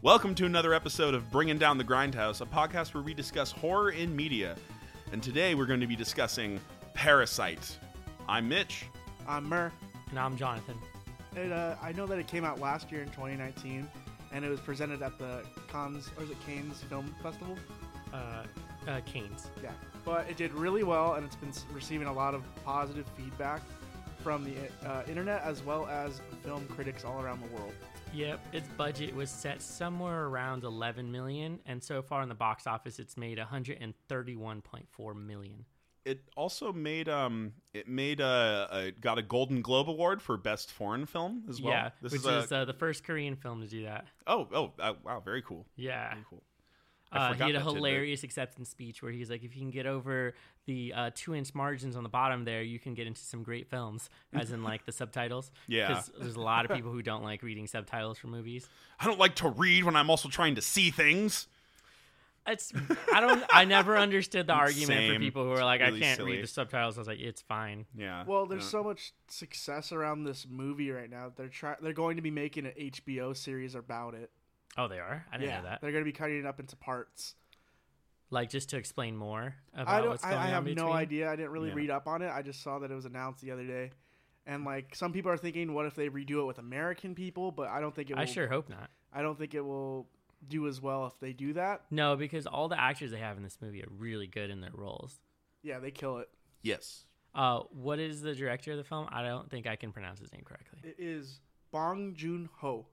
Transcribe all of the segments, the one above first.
Welcome to another episode of Bringing Down the Grindhouse, a podcast where we discuss horror in media. And today we're going to be discussing Parasite. I'm Mitch. I'm Mur. And I'm Jonathan. It, uh, I know that it came out last year in 2019, and it was presented at the Cannes, or is it Cannes Film Festival? Uh, uh, Canes. Yeah. But it did really well, and it's been receiving a lot of positive feedback from the uh, internet as well as film critics all around the world. Yep, its budget was set somewhere around 11 million, and so far in the box office, it's made 131.4 million. It also made um it made a, a got a Golden Globe award for best foreign film as well. yeah, this which is, is, a, uh, the first Korean film to do that. oh oh uh, wow very cool Yeah. very cool. I Uh, he had a that tidbit. hilarious acceptance speech where he's like, if you can get over the uh, two inch margins on the bottom there, you can get into some great films, as in like the subtitles. Yeah. Because there's a lot of people who don't like reading subtitles for movies. I don't like to read when I'm also trying to see things. It's I don't I never understood the argument Same. for people who are like really I can't silly. read the subtitles. I was like, it's fine. Yeah. Well, there's Yeah. so much success around this movie right now. They're try- They're going to be making an HBO series about it. Oh, they are. I didn't yeah, know that. they're going to be cutting it up into parts. Like just to explain more about I don't. what's I, going I on have no idea. I didn't really Yeah. read up on it. I just saw that it was announced the other day, and like some people are thinking, what if they redo it with American people? But I don't think it. Will, I sure hope not. I don't think it will do as well if they do that. No, because all the actors they have in this movie are really good in their roles. Yeah, they kill it. yes. Uh, what is the director of the film? I don't think I can pronounce his name correctly. It is Bong Joon Ho,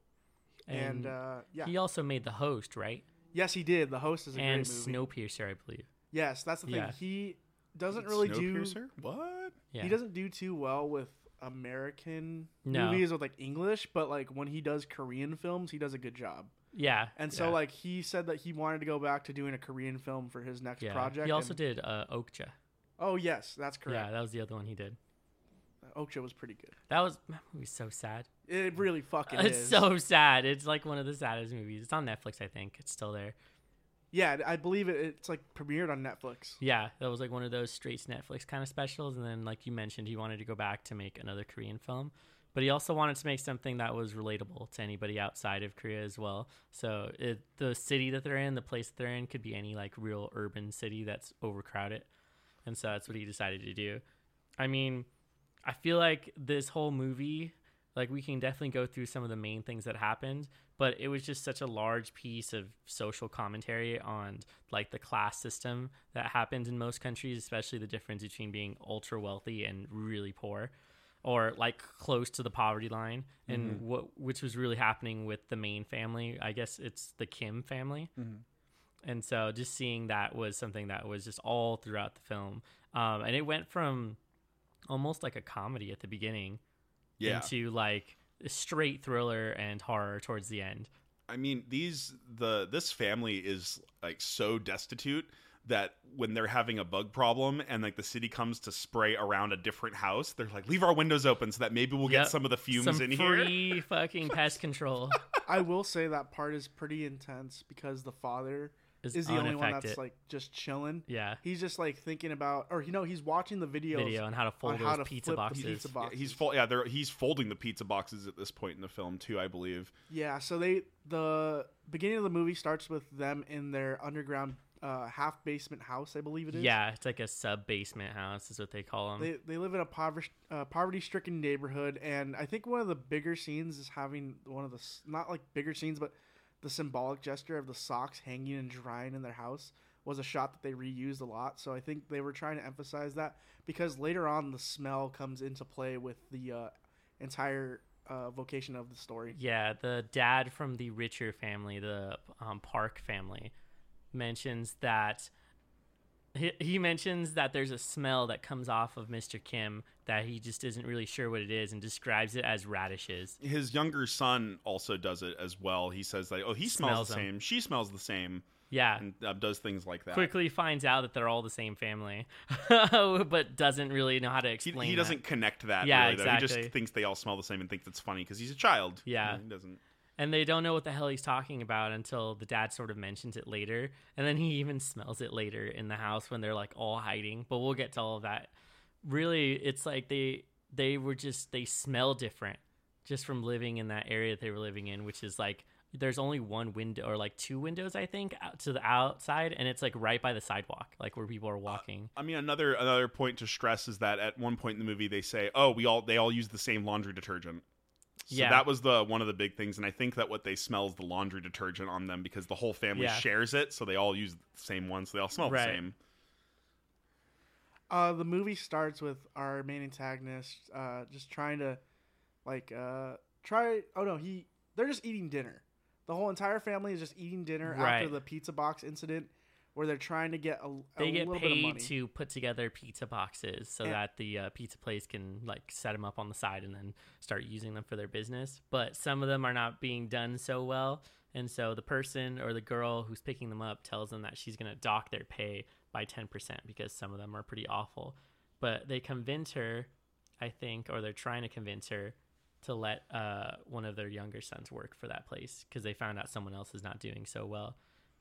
and, And, uh, yeah, he also made The Host, right? yes, he did. The host is a and great movie. Snowpiercer, I believe. yes, that's the thing. Yeah. He doesn't really do. Snowpiercer? What? Yeah. He doesn't do too well with American No. movies with like English, but like when he does Korean films, he does a good job. Yeah. And so yeah, like he said that he wanted to go back to doing a Korean film for his next yeah. project. He also and- did uh, Okja. Oh yes, that's correct. Yeah, that was the other one he did. Okja was pretty good. That was that movie's so sad. It really fucking It's is. so sad. It's like one of the saddest movies. It's on Netflix, I think. It's still there. yeah, I believe it. It's like premiered on Netflix. Yeah, that was like one of those straight Netflix kind of specials. And then, like you mentioned, he wanted to go back to make another Korean film, but he also wanted to make something that was relatable to anybody outside of Korea as well. So it, the city that they're in, the place that they're in, could be any like real urban city that's overcrowded, and so that's what he decided to do. I mean, I feel like this whole movie, like we can definitely go through some of the main things that happened, but it was just such a large piece of social commentary on like the class system that happens in most countries, especially the difference between being ultra wealthy and really poor or like close to the poverty line and what which was really happening with the main family. I guess it's the Kim family. And so just seeing that was something that was just all throughout the film. Um, and it went from almost like a comedy at the beginning Yeah. into like a straight thriller and horror towards the end. I mean, these the this family is like so destitute that when they're having a bug problem and like the city comes to spray around a different house, they're like, "Leave our windows open so that maybe we'll Yep. get some of the fumes Some in here." free fucking pest control I will say that part is pretty intense because the father is, is the only one that's like just chilling. yeah He's just like thinking about, or you know, he's watching the videos video on how to fold on those how to pizza flip the boxes. Yeah, he's fol- yeah, they're, he's folding the pizza boxes at this point in the film too, I believe. Yeah, so they the beginning of the movie starts with them in their underground uh, half basement house, I believe it is. Yeah, it's like a sub basement house is what they call them. They, they live in a poverty uh, poverty stricken neighborhood, and I think one of the bigger scenes is having one of the not like bigger scenes, but the symbolic gesture of the socks hanging and drying in their house was a shot that they reused a lot. So I think they were trying to emphasize that because later on the smell comes into play with the uh, entire uh, vocation of the story. Yeah, the dad from the richer family, the um, Park family, mentions that he, he mentions that there's a smell that comes off of Mr. Kim that he just isn't really sure what it is and describes it as radishes. His younger son also does it as well. He says like, "Oh, he smells, Smells the them. same. She smells the same," Yeah. and uh, does things like that. Quickly finds out that they're all the same family, but doesn't really know how to He, explain. he that. doesn't connect that. Yeah, really, though. He just thinks they all smell the same and thinks it's funny because he's a child. Yeah. He doesn't. And they don't know what the hell he's talking about until the dad sort of mentions it later and then he even smells it later in the house when they're like all hiding but we'll get to all of that really it's like they they were just they smell different just from living in that area that they were living in which is like there's only one window or like two windows I think out to the outside and it's like right by the sidewalk like where people are uh, walking. I mean, another another point to stress is that at one point in the movie they say, "Oh, we all they all use the same laundry detergent." So Yeah. that was the one of the big things, and I think that what they smell is the laundry detergent on them because the whole family Yeah. shares it, so they all use the same one, so they all smell Right. the same. Uh, the movie starts with our main antagonist uh, just trying to, like, uh, try. Oh no, he. They're just eating dinner. The whole entire family is just eating dinner after the pizza box incident, where they're trying to get a, a They get little bit of paid money. to put together pizza boxes so And- that the uh, pizza place can like set them up on the side and then start using them for their business. But some of them are not being done so well, and so the person or the girl who's picking them up tells them that she's going to dock their pay by ten percent because some of them are pretty awful. But they convince her, I think, or they're trying to convince her to let uh, one of their younger sons work for that place because they found out someone else is not doing so well.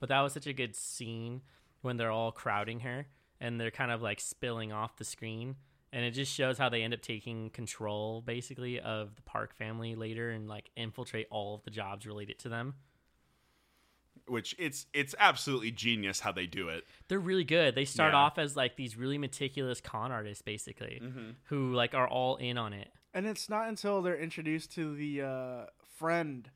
But that was such a good scene when they're all crowding her and they're kind of like spilling off the screen. And it just shows how they end up taking control basically of the Park family later and like infiltrate all of the jobs related to them. Which it's it's absolutely genius how they do it. They're really good. They start Yeah. off as like these really meticulous con artists basically who like are all in on it. And it's not until they're introduced to the uh, friend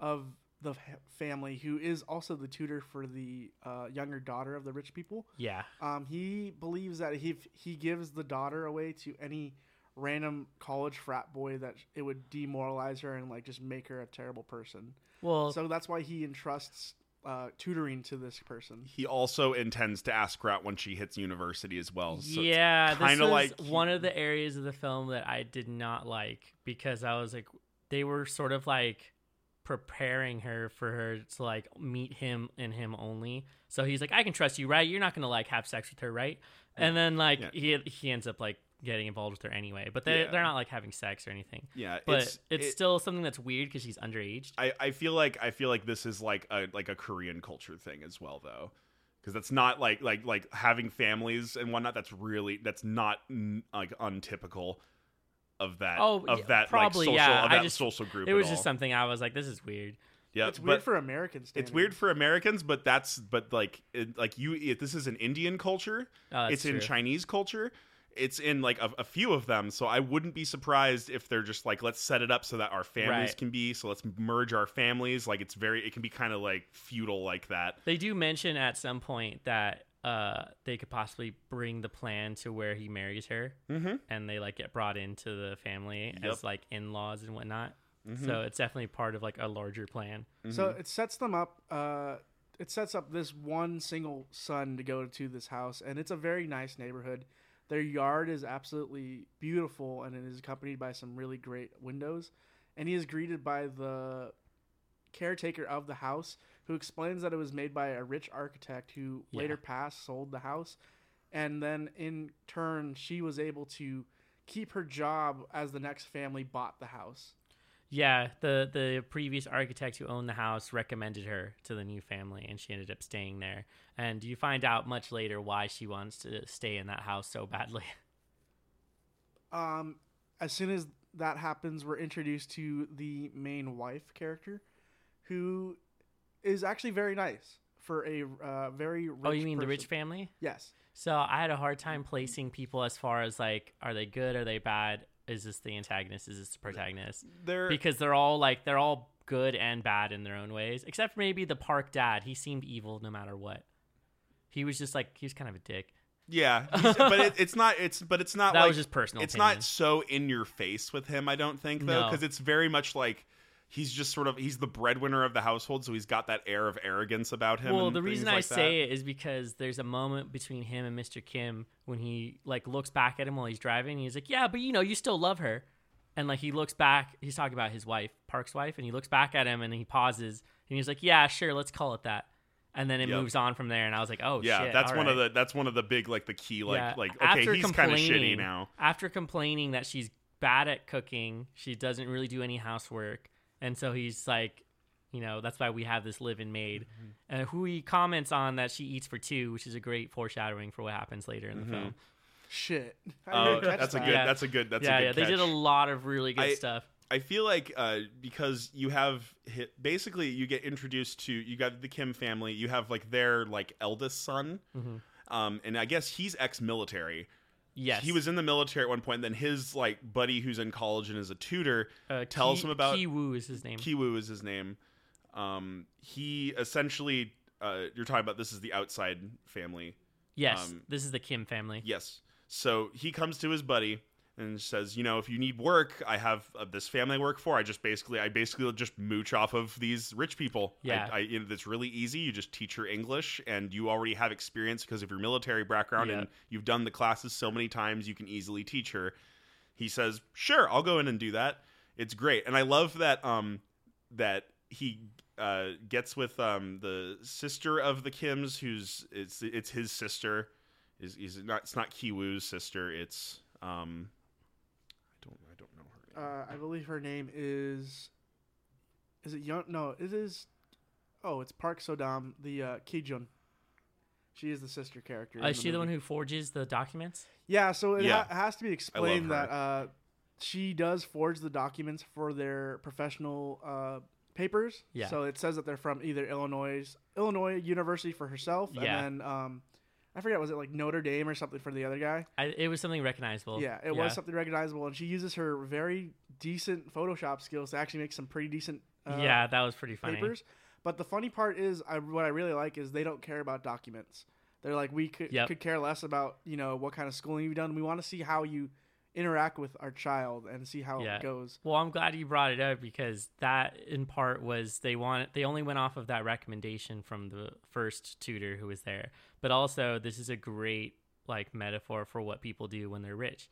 of the family who is also the tutor for the uh, younger daughter of the rich people. Yeah. Um, he believes that if he gives the daughter away to any random college frat boy, that it would demoralize her and like just make her a terrible person. Well, So that's why he entrusts uh, tutoring to this person. He also intends to ask her out when she hits university as well. So yeah, this kind of like one of the areas of the film that I did not like because I was like, they were sort of like preparing her for her to like meet him and him only. So he's like, I can trust you, right? You're not gonna like have sex with her, right? And then like Yeah. he he ends up like getting involved with her anyway, but they Yeah. they're not like having sex or anything. yeah, But it's it's, it- still something that's weird because she's underage. I, I feel like I feel like this is like a like a Korean culture thing as well though because that's not like like like having families and whatnot that's really that's not like untypical of that Oh, of yeah, that probably, like social yeah. of I that just- social group It was at just all. something I was like, this is weird. yeah it's weird for Americans. it's weird for Americans but that's but like it, like you it, this is an Indian culture Oh, that's it's in. Chinese culture it's in like a, a few of them so I wouldn't be surprised if they're just like let's set it up so that our families Right. can be so let's merge our families like it's very it can be kind of like feudal like that They do mention at some point that uh, they could possibly bring the plan to where he marries her, mm-hmm. and they like get brought into the family Yep. Mm-hmm. as like in laws and whatnot. So it's definitely part of like a larger plan. So Mm-hmm. it sets them up. Uh, it sets up this one single son to go to this house, and it's a very nice neighborhood. Their yard is absolutely beautiful, and it is accompanied by some really great windows. And he is greeted by the caretaker of the house, who explains that it was made by a rich architect who Yeah. later passed, sold the house, and then in turn she was able to keep her job as the next family bought the house. Yeah, the the previous architect who owned the house recommended her to the new family, and she ended up staying there. And you find out much later why she wants to stay in that house so badly. um, as soon as that happens, we're introduced to the main wife character, who is actually very nice for a uh, very rich oh, you mean the rich family? Yes. So I had a hard time placing people as far as like, are they good? Are they bad? Is this the antagonist? Is this the protagonist? They're because they're all like they're all good and bad in their own ways except for maybe the park dad he seemed evil no matter what he was just like he was kind of a dick yeah, but it, it's not. It's but it's not that like was just personal it's opinion. not so in your face with him. I don't think though, No. because it's very much like he's just sort of he's the breadwinner of the household, so he's got that air of arrogance about him. well the reason i like say it is because there's a moment between him and mr kim when he like looks back at him while he's driving and he's like yeah but you know you still love her and like he looks back he's talking about his wife park's wife and he looks back at him and he pauses and he's like yeah sure let's call it that and then it Yep. moves on from there and i was like oh yeah, shit, that's one of the that's one of the big like the key like Yeah, like okay after he's kind of shitty now. After complaining that she's bad at cooking, she doesn't really do any housework, and so he's like, you know, that's why we have this live-in maid, Mm-hmm. uh, who he comments on that she eats for two, which is a great foreshadowing for what happens later in the Mhm. film. Shit. Oh, didn't catch that's a good. Yeah. That's a good. That's yeah, a yeah, good they did a lot of really good I- stuff. I feel like uh, because you have hit, basically you get introduced to you got the Kim family. You have like their like eldest son, um, and I guess he's ex-military. Yes, He was in the military at one point. And then his like buddy who's in college and is a tutor uh, tells Ki- him about Ki Woo is his name. Kiwoo is his name. Um, he essentially uh, you're talking about this is the outside family. yes, um, this is the Kim family. Yes. So he comes to his buddy and says, you know, if you need work, I have uh, this family I work for. I just basically, I basically just mooch off of these rich people. Yeah. I, I, you know, it's really easy. You just teach her English, and you already have experience because of your military background, Yeah. and you've done the classes so many times. You can easily teach her. He says, sure, I'll go in and do that. It's great, and I love that. Um, that he uh, gets with um, the sister of the Kims, who's it's it's his sister. Is is not it's not Kiwoo's sister. It's um, I don't I don't know her name. Uh, I believe her name is. Is it Young? No, it is. Oh, it's Park Sodam, the uh, Kijung. She is the sister character. Uh, in is she the one who forges the documents? Yeah, so it Yeah. ha- has to be explained that uh, she does forge the documents for their professional uh, papers. Yeah. So it says that they're from either Illinois, Illinois University for herself, Yeah. and then um, I forget was it like Notre Dame or something for the other guy. I, it was something recognizable. Yeah, it was something recognizable, and she uses her very decent Photoshop skills to actually make some pretty decent uh, yeah, that was pretty funny. papers. But the funny part is, I, what I really like is they don't care about documents. They're like, we could, Yep. could care less about you know what kind of schooling you've done. We want to see how you interact with our child and see how Yeah. it goes. Well, I'm glad you brought it up because that, in part, was they want they only went off of that recommendation from the first tutor who was there. But also, this is a great like metaphor for what people do when they're rich.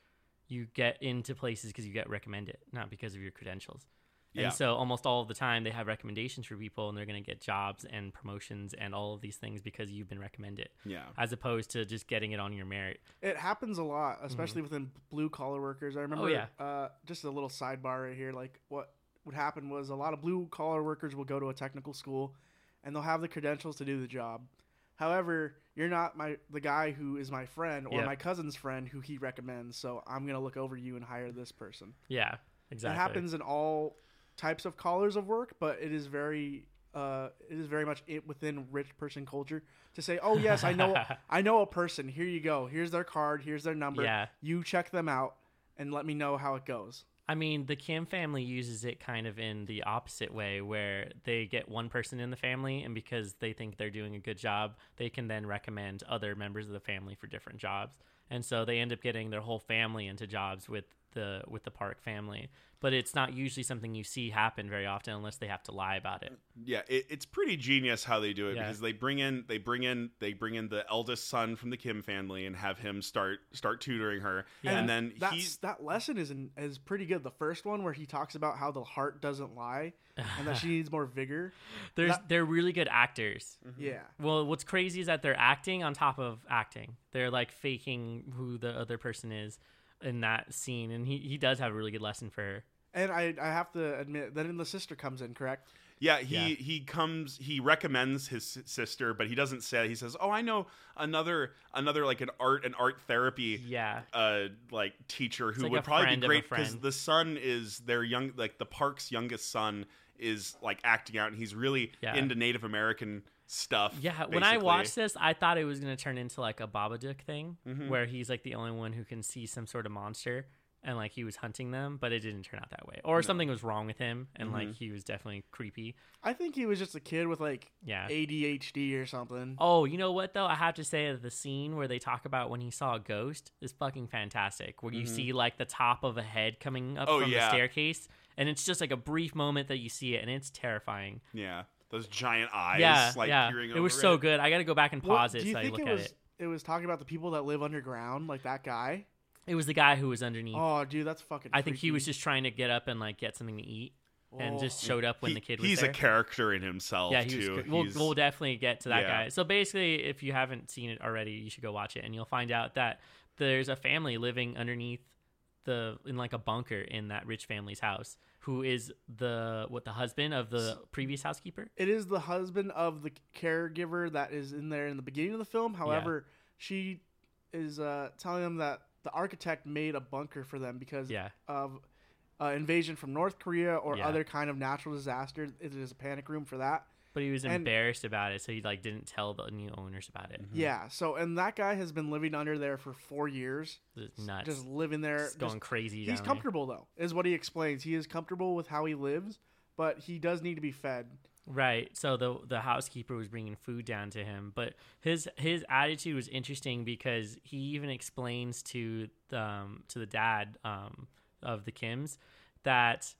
You get into places because you get recommended, not because of your credentials. Yeah. And so, almost all of the time, they have recommendations for people, and they're going to get jobs and promotions and all of these things because you've been recommended, Yeah. as opposed to just getting it on your merit. It happens a lot, especially within blue collar workers. I remember, Mm-hmm. Oh, yeah. uh, just a little sidebar right here. Like what would happen was a lot of blue collar workers will go to a technical school, and they'll have the credentials to do the job. However, you're not my the guy who is my friend or Yep. my cousin's friend who he recommends. So I'm gonna look over you and hire this person. Yeah, exactly. It happens in all types of collars of work, but it is very uh, it is very much it within rich person culture to say, "Oh yes, I know I know a person. Here you go. Here's their card. Here's their number. Yeah. You check them out and let me know how it goes." I mean, the Kim family uses it kind of in the opposite way, where they get one person in the family, and because they think they're doing a good job, they can then recommend other members of the family for different jobs, and so they end up getting their whole family into jobs with the with the Park family. But it's not usually something you see happen very often, unless they have to lie about it. Yeah, it, it's pretty genius how they do it Yeah. because they bring in they bring in they bring in the eldest son from the Kim family and have him start start tutoring her, Yeah. and then That's, he's that lesson is in, is pretty good. The first one where he talks about how the heart doesn't lie and that she needs more vigor. There's That- they're really good actors. Mm-hmm. Yeah. Well, what's crazy is that they're acting on top of acting. They're like faking who the other person is in that scene, and he, he does have a really good lesson for her. And I, I have to admit, then the sister comes in, correct? Yeah, he Yeah. he comes he recommends his sister, but he doesn't say. He says, "Oh, I know another another like an art and art therapy Yeah, uh like teacher who like would probably be great because the son is their young like the park's youngest son is like acting out and he's really Yeah. into Native American stuff. yeah. When I watched this, I thought it was gonna turn into like a Babadook thing, Mhm. where he's like the only one who can see some sort of monster, and like he was hunting them, but it didn't turn out that way, or something was wrong with him, and like Mhm. he was definitely creepy. I think he was just a kid with like Yeah. ADHD or something. Oh, you know what though? I have to say that the scene where they talk about when he saw a ghost is fucking fantastic. Where you see like the top of a head coming up Mm-hmm. Oh, from yeah. the staircase, and it's just like a brief moment that you see it, and it's terrifying. yeah, those giant eyes, yeah, like yeah. peering It was so it. good. I got to go back and pause do it you so I think look it at was? it. It was talking about the people that live underground, like that guy. It was the guy who was underneath. Oh, dude, that's fucking. I think he was just trying to get up and like get something to eat, and Oh. just showed up when He- the kid was he's there. a character in himself yeah, he was. too. cr- We'll, we'll definitely get to that Yeah. guy. So basically, if you haven't seen it already, you should go watch it, and you'll find out that there's a family living underneath the in like a bunker in that rich family's house, who is the what the husband of the previous housekeeper. It is the husband of the caregiver that is in there in the beginning of the film. However, she is uh, telling them that the architect made a bunker for them because Yeah, of uh, invasion from North Korea or Yeah. other kind of natural disaster. It is a panic room for that. But he was And- embarrassed about it, so he like didn't tell the new owners about it. Yeah. So and that guy has been living under there for four years, It's nuts. just living there. It's going just- crazy. he's down comfortable though, is what he explains. He is comfortable with how he lives, but he does need to be fed. Right. So the the housekeeper was bringing food down to him, but his his attitude was interesting because he even explains to the um, to the dad um, of the Kims that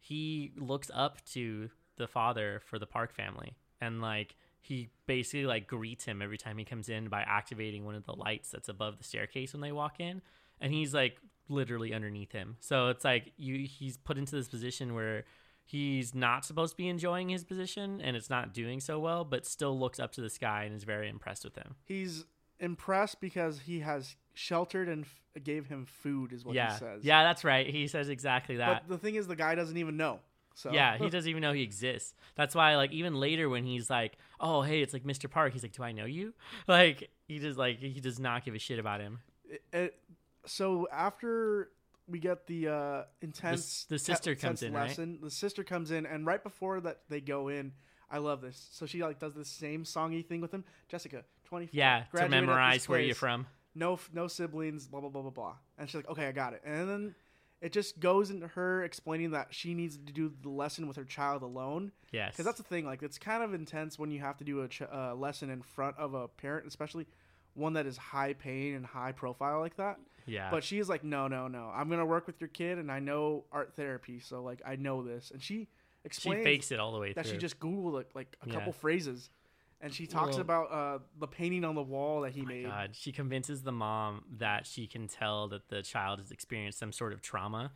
he looks up to the father for the Park family, and like he basically like greets him every time he comes in by activating one of the lights that's above the staircase when they walk in, and he's like literally underneath him. So it's like you he's put into this position where he's not supposed to be enjoying his position and it's not doing so well, but still looks up to the sky and is very impressed with him. He's impressed because he has sheltered and f- gave him food, is what yeah, he says. yeah, that's right. He says exactly that. But the thing is, the guy doesn't even know. So Yeah, he doesn't even know he exists. That's why, like, even later when he's like, "Oh, hey, it's like Mr. Park," he's like, "Do I know you?" Like, he just like he does not give a shit about him. It- it- so after we get the uh, intense, the sister te- comes in, right? the sister comes in, and right before that they go in, I love this. So she like does the same songy thing with him. Jessica, twenty four, Yeah, to memorize where you're from. No, no siblings, blah blah blah blah blah. And she's like, okay, I got it. And then it just goes into her explaining that she needs to do the lesson with her child alone. Yes, Because that's the thing, like it's kind of intense when you have to do a ch- uh, lesson in front of a parent, especially one that is high paying and high profile like that. yeah. But she's like, no, no, no. I'm gonna work with your kid, and I know art therapy, so like I know this. And she explains. she fakes it all the way that through. she just googled it, like a Yeah. couple phrases, and she talks Well- about uh, the painting on the wall that he made. God, she convinces the mom that she can tell that the child has experienced some sort of trauma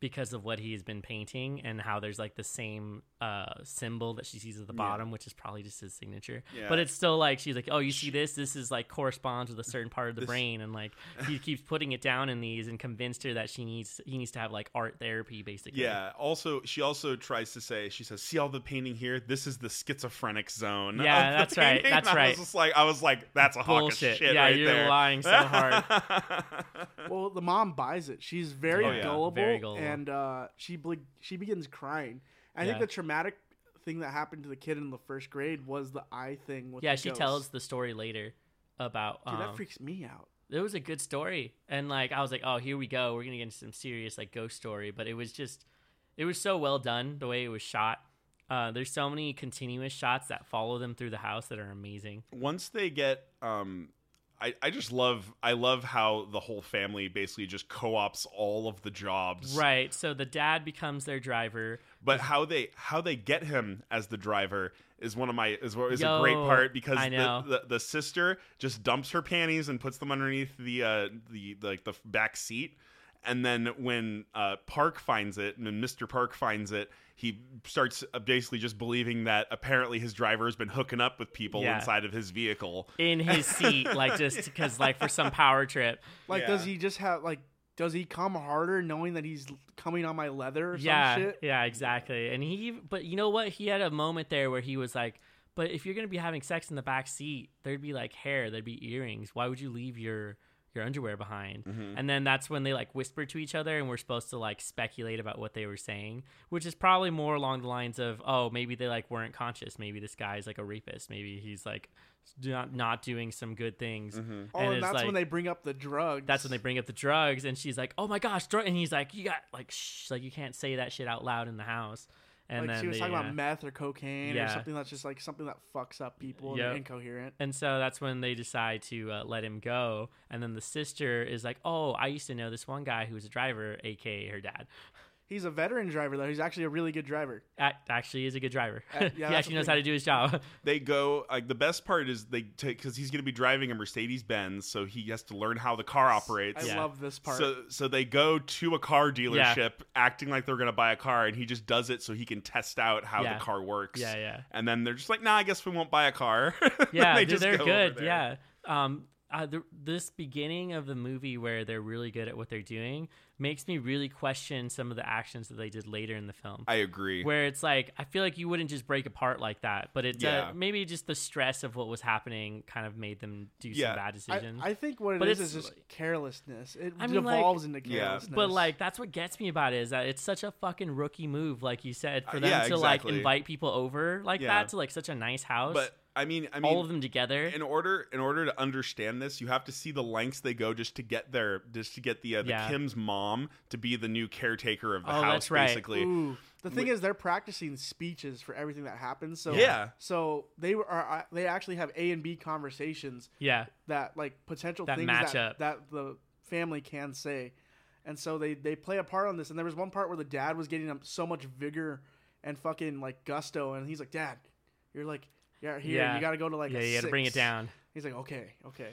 because of what he's been painting and how there's like the same uh, symbol that she sees at the bottom, which is probably just his signature. Yeah. But it's still like she's like, oh, you see this? This is like corresponds with a certain part of the This- brain, and like he keeps putting it down in these and convinced her that she needs he needs to have like art therapy basically. Yeah. Also, she also tries to say, she says, "See all the painting here? This is the schizophrenic zone." Yeah, the that's right, that's And I right. was just like, I was like, that's a hawk of Bullshit. shit Yeah, right you're there. lying so hard. Well, the mom buys it. She's very Oh, yeah. gullible, Very gullible. And uh, she ble- she begins crying. I think the traumatic thing that happened to the kid in the first grade was the eye thing. With yeah, the she ghost. tells the story later about Dude, um, that freaks me out. it was a good story and like i was like oh here we go we're gonna get into some serious like ghost story but it was just it was so well done the way it was shot uh, there's so many continuous shots that follow them through the house that are amazing Once they get, um, I, I just love, I love how the whole family basically just co-ops all of the jobs. right so the dad becomes their driver But how they how they get him as the driver is one of my is what is a great part because. The, the the sister just dumps her panties and puts them underneath the uh the like the back seat. And then when uh, Park finds it, and then Mr. Park finds it, he starts uh, basically just believing that apparently his driver has been hooking up with people Yeah. inside of his vehicle. in his seat like just because like for some power trip Like, does he just have like? Does he come harder knowing that he's coming on my leather or yeah some shit? yeah exactly and he but you know what he had a moment there where he was like but if you're gonna be having sex in the back seat there'd be like hair there'd be earrings why would you leave your your underwear behind. Mm-hmm. And then that's when they like whisper to each other and we're supposed to like speculate about what they were saying which is probably more along the lines of oh maybe they like weren't conscious. Maybe this guy's like a rapist. Maybe he's like not not doing some good things. Mm-hmm. Oh, and, it's that's like- when they bring up the drugs. that's when they bring up the drugs and she's like oh my gosh drug and he's like you got like shh like you can't say that shit out loud in the house and like then she was they, talking uh, about meth or cocaine or something that's just like something that fucks up people and Yep. they're incoherent. and so that's when they decide to uh, let him go and then the sister is like oh i used to know this one guy who was a driver aka her dad He's a veteran driver though. He's actually a really good driver. Act- actually is a good driver Uh, yeah, he actually knows thing. how to do his job They go like the best part is they take because he's going to be driving a Mercedes Benz, so he has to learn how the car operates. I Yeah. love this part. So so they go to a car dealership acting like they're going to buy a car and he just does it so he can test out how Yeah. the car works. yeah yeah And then they're just like, "Nah, I guess we won't buy a car." yeah they they're, just they're go good yeah um uh, the, this beginning of the movie where they're really good at what they're doing makes me really question some of the actions that they did later in the film. I agree. where it's like I feel like you wouldn't just break apart like that, but it's Yeah. uh, maybe just the stress of what was happening kind of made them do Yeah. some bad decisions. I think what it But is it's is just carelessness. It I mean, like- devolves into Yeah. carelessness. but like that's what gets me about it is that it's such a fucking rookie move, like you said, for Uh, them yeah, to like invite people over like Yeah. that to like such a nice house, but I mean, I mean, all of them together. in order in order to understand this, you have to see the lengths they go just to get their just to get the uh, the Yeah. Kim's mom to be the new caretaker of the Oh, house, that's right. basically. Ooh. The thing Wh- is, they're practicing speeches for everything that happens. So Yeah. so they were are, they actually have A and B conversations yeah, that like potential That things match that, up. that the family can say, and so they they play a part on this. And there was one part where the dad was getting up so much vigor and fucking like gusto, and he's like, "Dad, you're like, yeah, here, Yeah. you got to go to like, yeah, a you got to bring it down. He's like, "Okay, okay."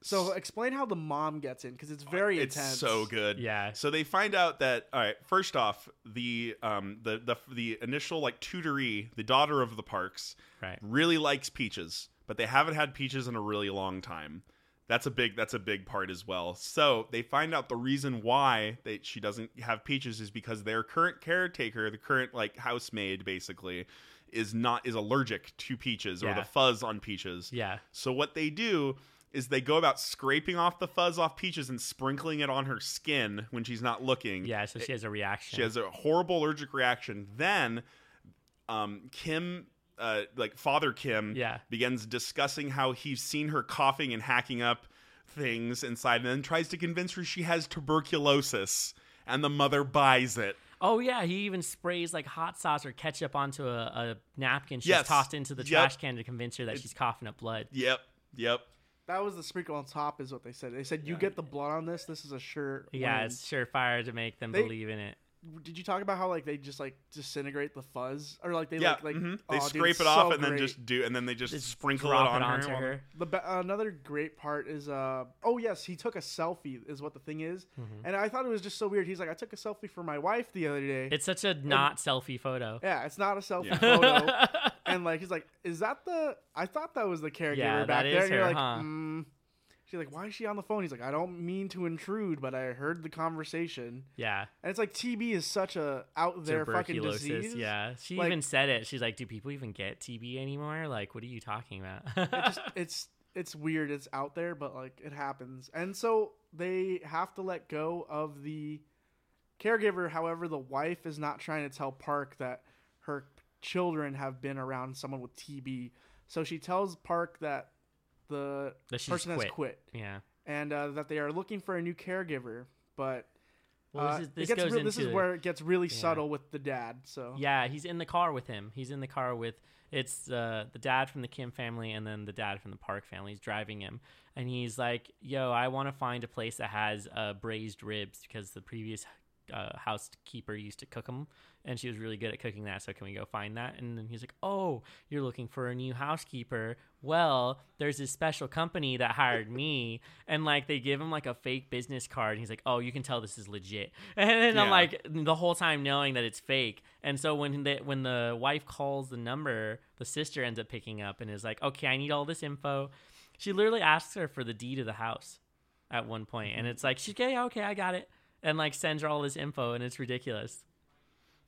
So explain how the mom gets in because it's very It's intense. so good. Yeah. So they find out that all right. First off, the um the the the initial like tutoree, the daughter of the parks, Right. really likes peaches, but they haven't had peaches in a really long time. That's a big that's a big part as well. So they find out the reason why they, she doesn't have peaches is because their current caretaker, the current like housemaid, basically, is not is allergic to peaches or the fuzz on peaches. Yeah. So what they do is they go about scraping off the fuzz off peaches and sprinkling it on her skin when she's not looking. Yeah. So she has a reaction. She has a horrible allergic reaction. Then, um, Kim, uh, like Father Kim, Yeah. begins discussing how he's seen her coughing and hacking up things inside, and then tries to convince her she has tuberculosis. And the mother buys it. Oh yeah, he even sprays like hot sauce or ketchup onto a, a napkin she's Yes. tossed into the Yep. trash can to convince her that she's coughing up blood. Yep, yep. That was the sprinkle on top, is what they said. They said you get the blood on this. This is a sure. Yeah, win." it's surefire to make them They- believe in it. Did you talk about how like they just like disintegrate the fuzz or like they Yeah, like like mhm. oh, they dude, scrape it's it off so and then great. just do, and then they just, Just sprinkle it drop on onto her. her. The be- another great part is uh oh yes he took a selfie is what the thing is Mm-hmm. and I thought it was just so weird he's like I took a selfie for my wife the other day It's such a not selfie photo. yeah it's not a selfie Yeah. photo and like he's like is that the I thought that was the caregiver Yeah, back there there is and you're her, like huh? mm. She's like why is she on the phone? He's like I don't mean to intrude but I heard the conversation. Yeah, and it's like TB is such a out there fucking disease. Yeah, she Like- even said it. She's like, "Do people even get TB anymore? Like, what are you talking about?" it just it's it's weird. It's out there but like it happens. And so they have to let go of the caregiver. However the wife is not trying to tell park that her children have been around someone with tb so she tells park that the That person quit. has quit yeah. and uh, that they are looking for a new caregiver but Well, uh, this, is, it this goes real- into this is where it gets really subtle with the dad so Yeah, he's in the car with him. He's in the car with it's uh, the dad from the Kim family and then the dad from the Park family. He's driving him, and he's like, "Yo, I want to find a place that has uh, braised ribs because the previous uh, housekeeper used to cook them, and she was really good at cooking that. So can we go find that?" And then he's like, "Oh, you're looking for a new housekeeper? Well, there's this special company that hired me, and like they give him like a fake business card. And he's like, "Oh, you can tell this is legit." And then I'm like, the whole time knowing that it's fake. And so when the when the wife calls the number, the sister ends up picking up and is like, "Okay, I need all this info." She literally asks her for the deed of the house at one point, and it's like, "She's okay, okay, I got it," and like sends her all this info, and it's ridiculous.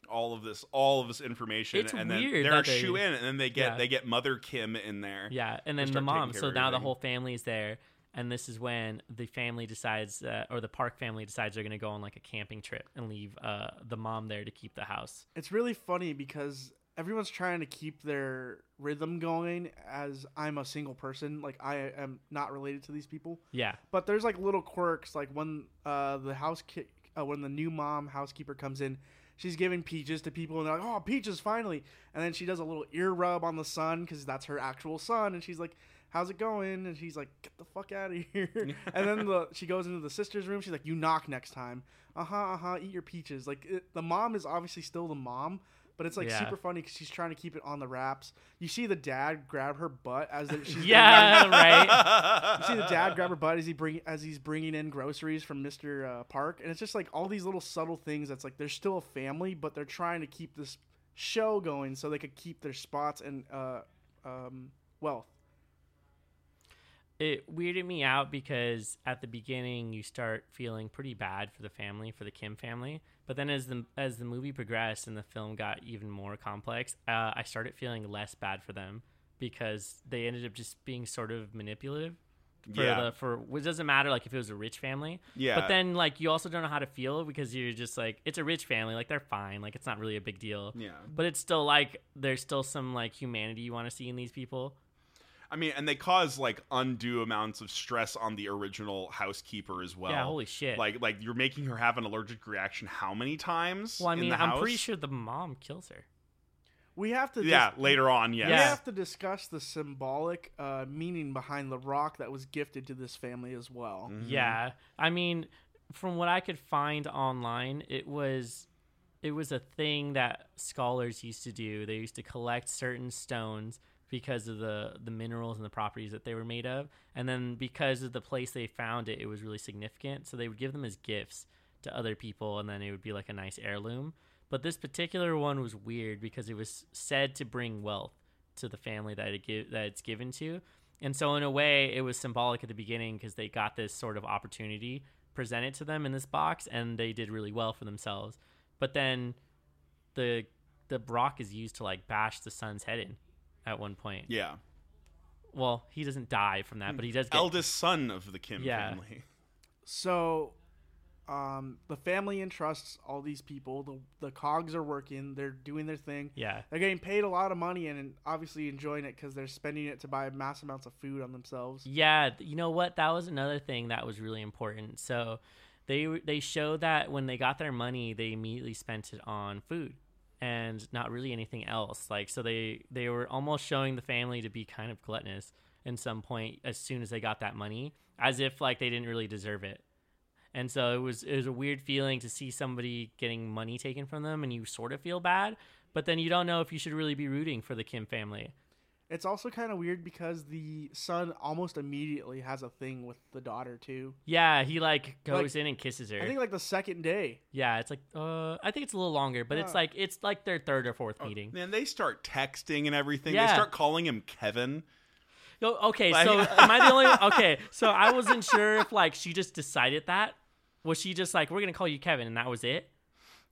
all of this all of this information It's and then weird they're that a they- shoe in and then they get Yeah. they get mother kim in there Yeah, and then the mom. So now the whole family is there, and this is when the family decides, uh, or the Park family decides they're going to go on like a camping trip and leave uh, the mom there to keep the house. it's really funny because everyone's trying to keep their rhythm going as I'm a single person. Like I am not related to these people. Yeah, But there's like little quirks, like when uh, the house ki- uh, when the new mom housekeeper comes in, she's giving peaches to people, and they're like, "Oh, peaches, finally!" And then she does a little ear rub on the son because that's her actual son, and she's like, "How's it going?" And she's like, "Get the fuck out of here!" and then the she goes into the sister's room. She's like, "You knock next time." Uh huh. Uh huh. Eat your peaches. Like it, the mom is obviously still the mom. But it's like Yeah. super funny because she's trying to keep it on the wraps. You see the dad grab her butt as the, she's yeah, right. you see the dad grab her butt as he bring as he's bringing in groceries from Mister uh, Park, and it's just like all these little subtle things. That's like they're still a family, but they're trying to keep this show going so they could keep their spots and uh, um, wealth. It weirded me out because at the beginning you start feeling pretty bad for the family, for the Kim family. But then as the as the movie progressed and the film got even more complex, uh, I started feeling less bad for them because they ended up just being sort of manipulative. For Yeah. the for it doesn't matter like if it was a rich family, Yeah. But then like you also don't know how to feel because you're just like it's a rich family, like they're fine, like it's not really a big deal. Yeah. But it's still like there's still some like humanity you want to see in these people. I mean, and they cause like undue amounts of stress on the original housekeeper as well. yeah, holy shit. Like, like you're making her have an allergic reaction how many times? well, I in mean, the I'm pretty sure the mom kills her. We have to. Yeah, dis- later on, yes. We have to discuss the symbolic uh, meaning behind the rock that was gifted to this family as well. Mhm. Yeah, I mean, from what I could find online, it was it was a thing that scholars used to do. They used to collect certain stones because of the the minerals and the properties that they were made of, and then because of the place they found it, it was really significant. So they would give them as gifts to other people, and then it would be like a nice heirloom. But this particular one was weird because it was said to bring wealth to the family that it give, that it's given to. And so in a way, it was symbolic at the beginning because they got this sort of opportunity presented to them in this box, and they did really well for themselves. But then the the rock is used to like bash the son's head in at one point. Yeah. Well, he doesn't die from that, but he does get Eldest son of the Kim Yeah. family. So, um, the family entrusts all these people. The the cogs are working. They're doing their thing. yeah. They're getting paid a lot of money and obviously enjoying it because they're spending it to buy mass amounts of food on themselves. Yeah, you know what? That was another thing that was really important. So they they showed that when they got their money, they immediately spent it on food and not really anything else. Like so they they were almost showing the family to be kind of gluttonous in some point as soon as they got that money, as if like they didn't really deserve it. And so it was it was a weird feeling to see somebody getting money taken from them and you sort of feel bad, but then you don't know if you should really be rooting for the Kim family. It's also kind of weird because the son almost immediately has a thing with the daughter too. Yeah, he like goes Like, in and kisses her. I think like the second day. Yeah, it's like uh I think it's a little longer, but it's Yeah. like it's like their third or fourth meeting. Then they start texting and everything. They start calling him Kevin. Yo, okay, Like- so am I the only Okay, so I wasn't sure if like she just decided that. Was she just like we're going to call you Kevin and that was it?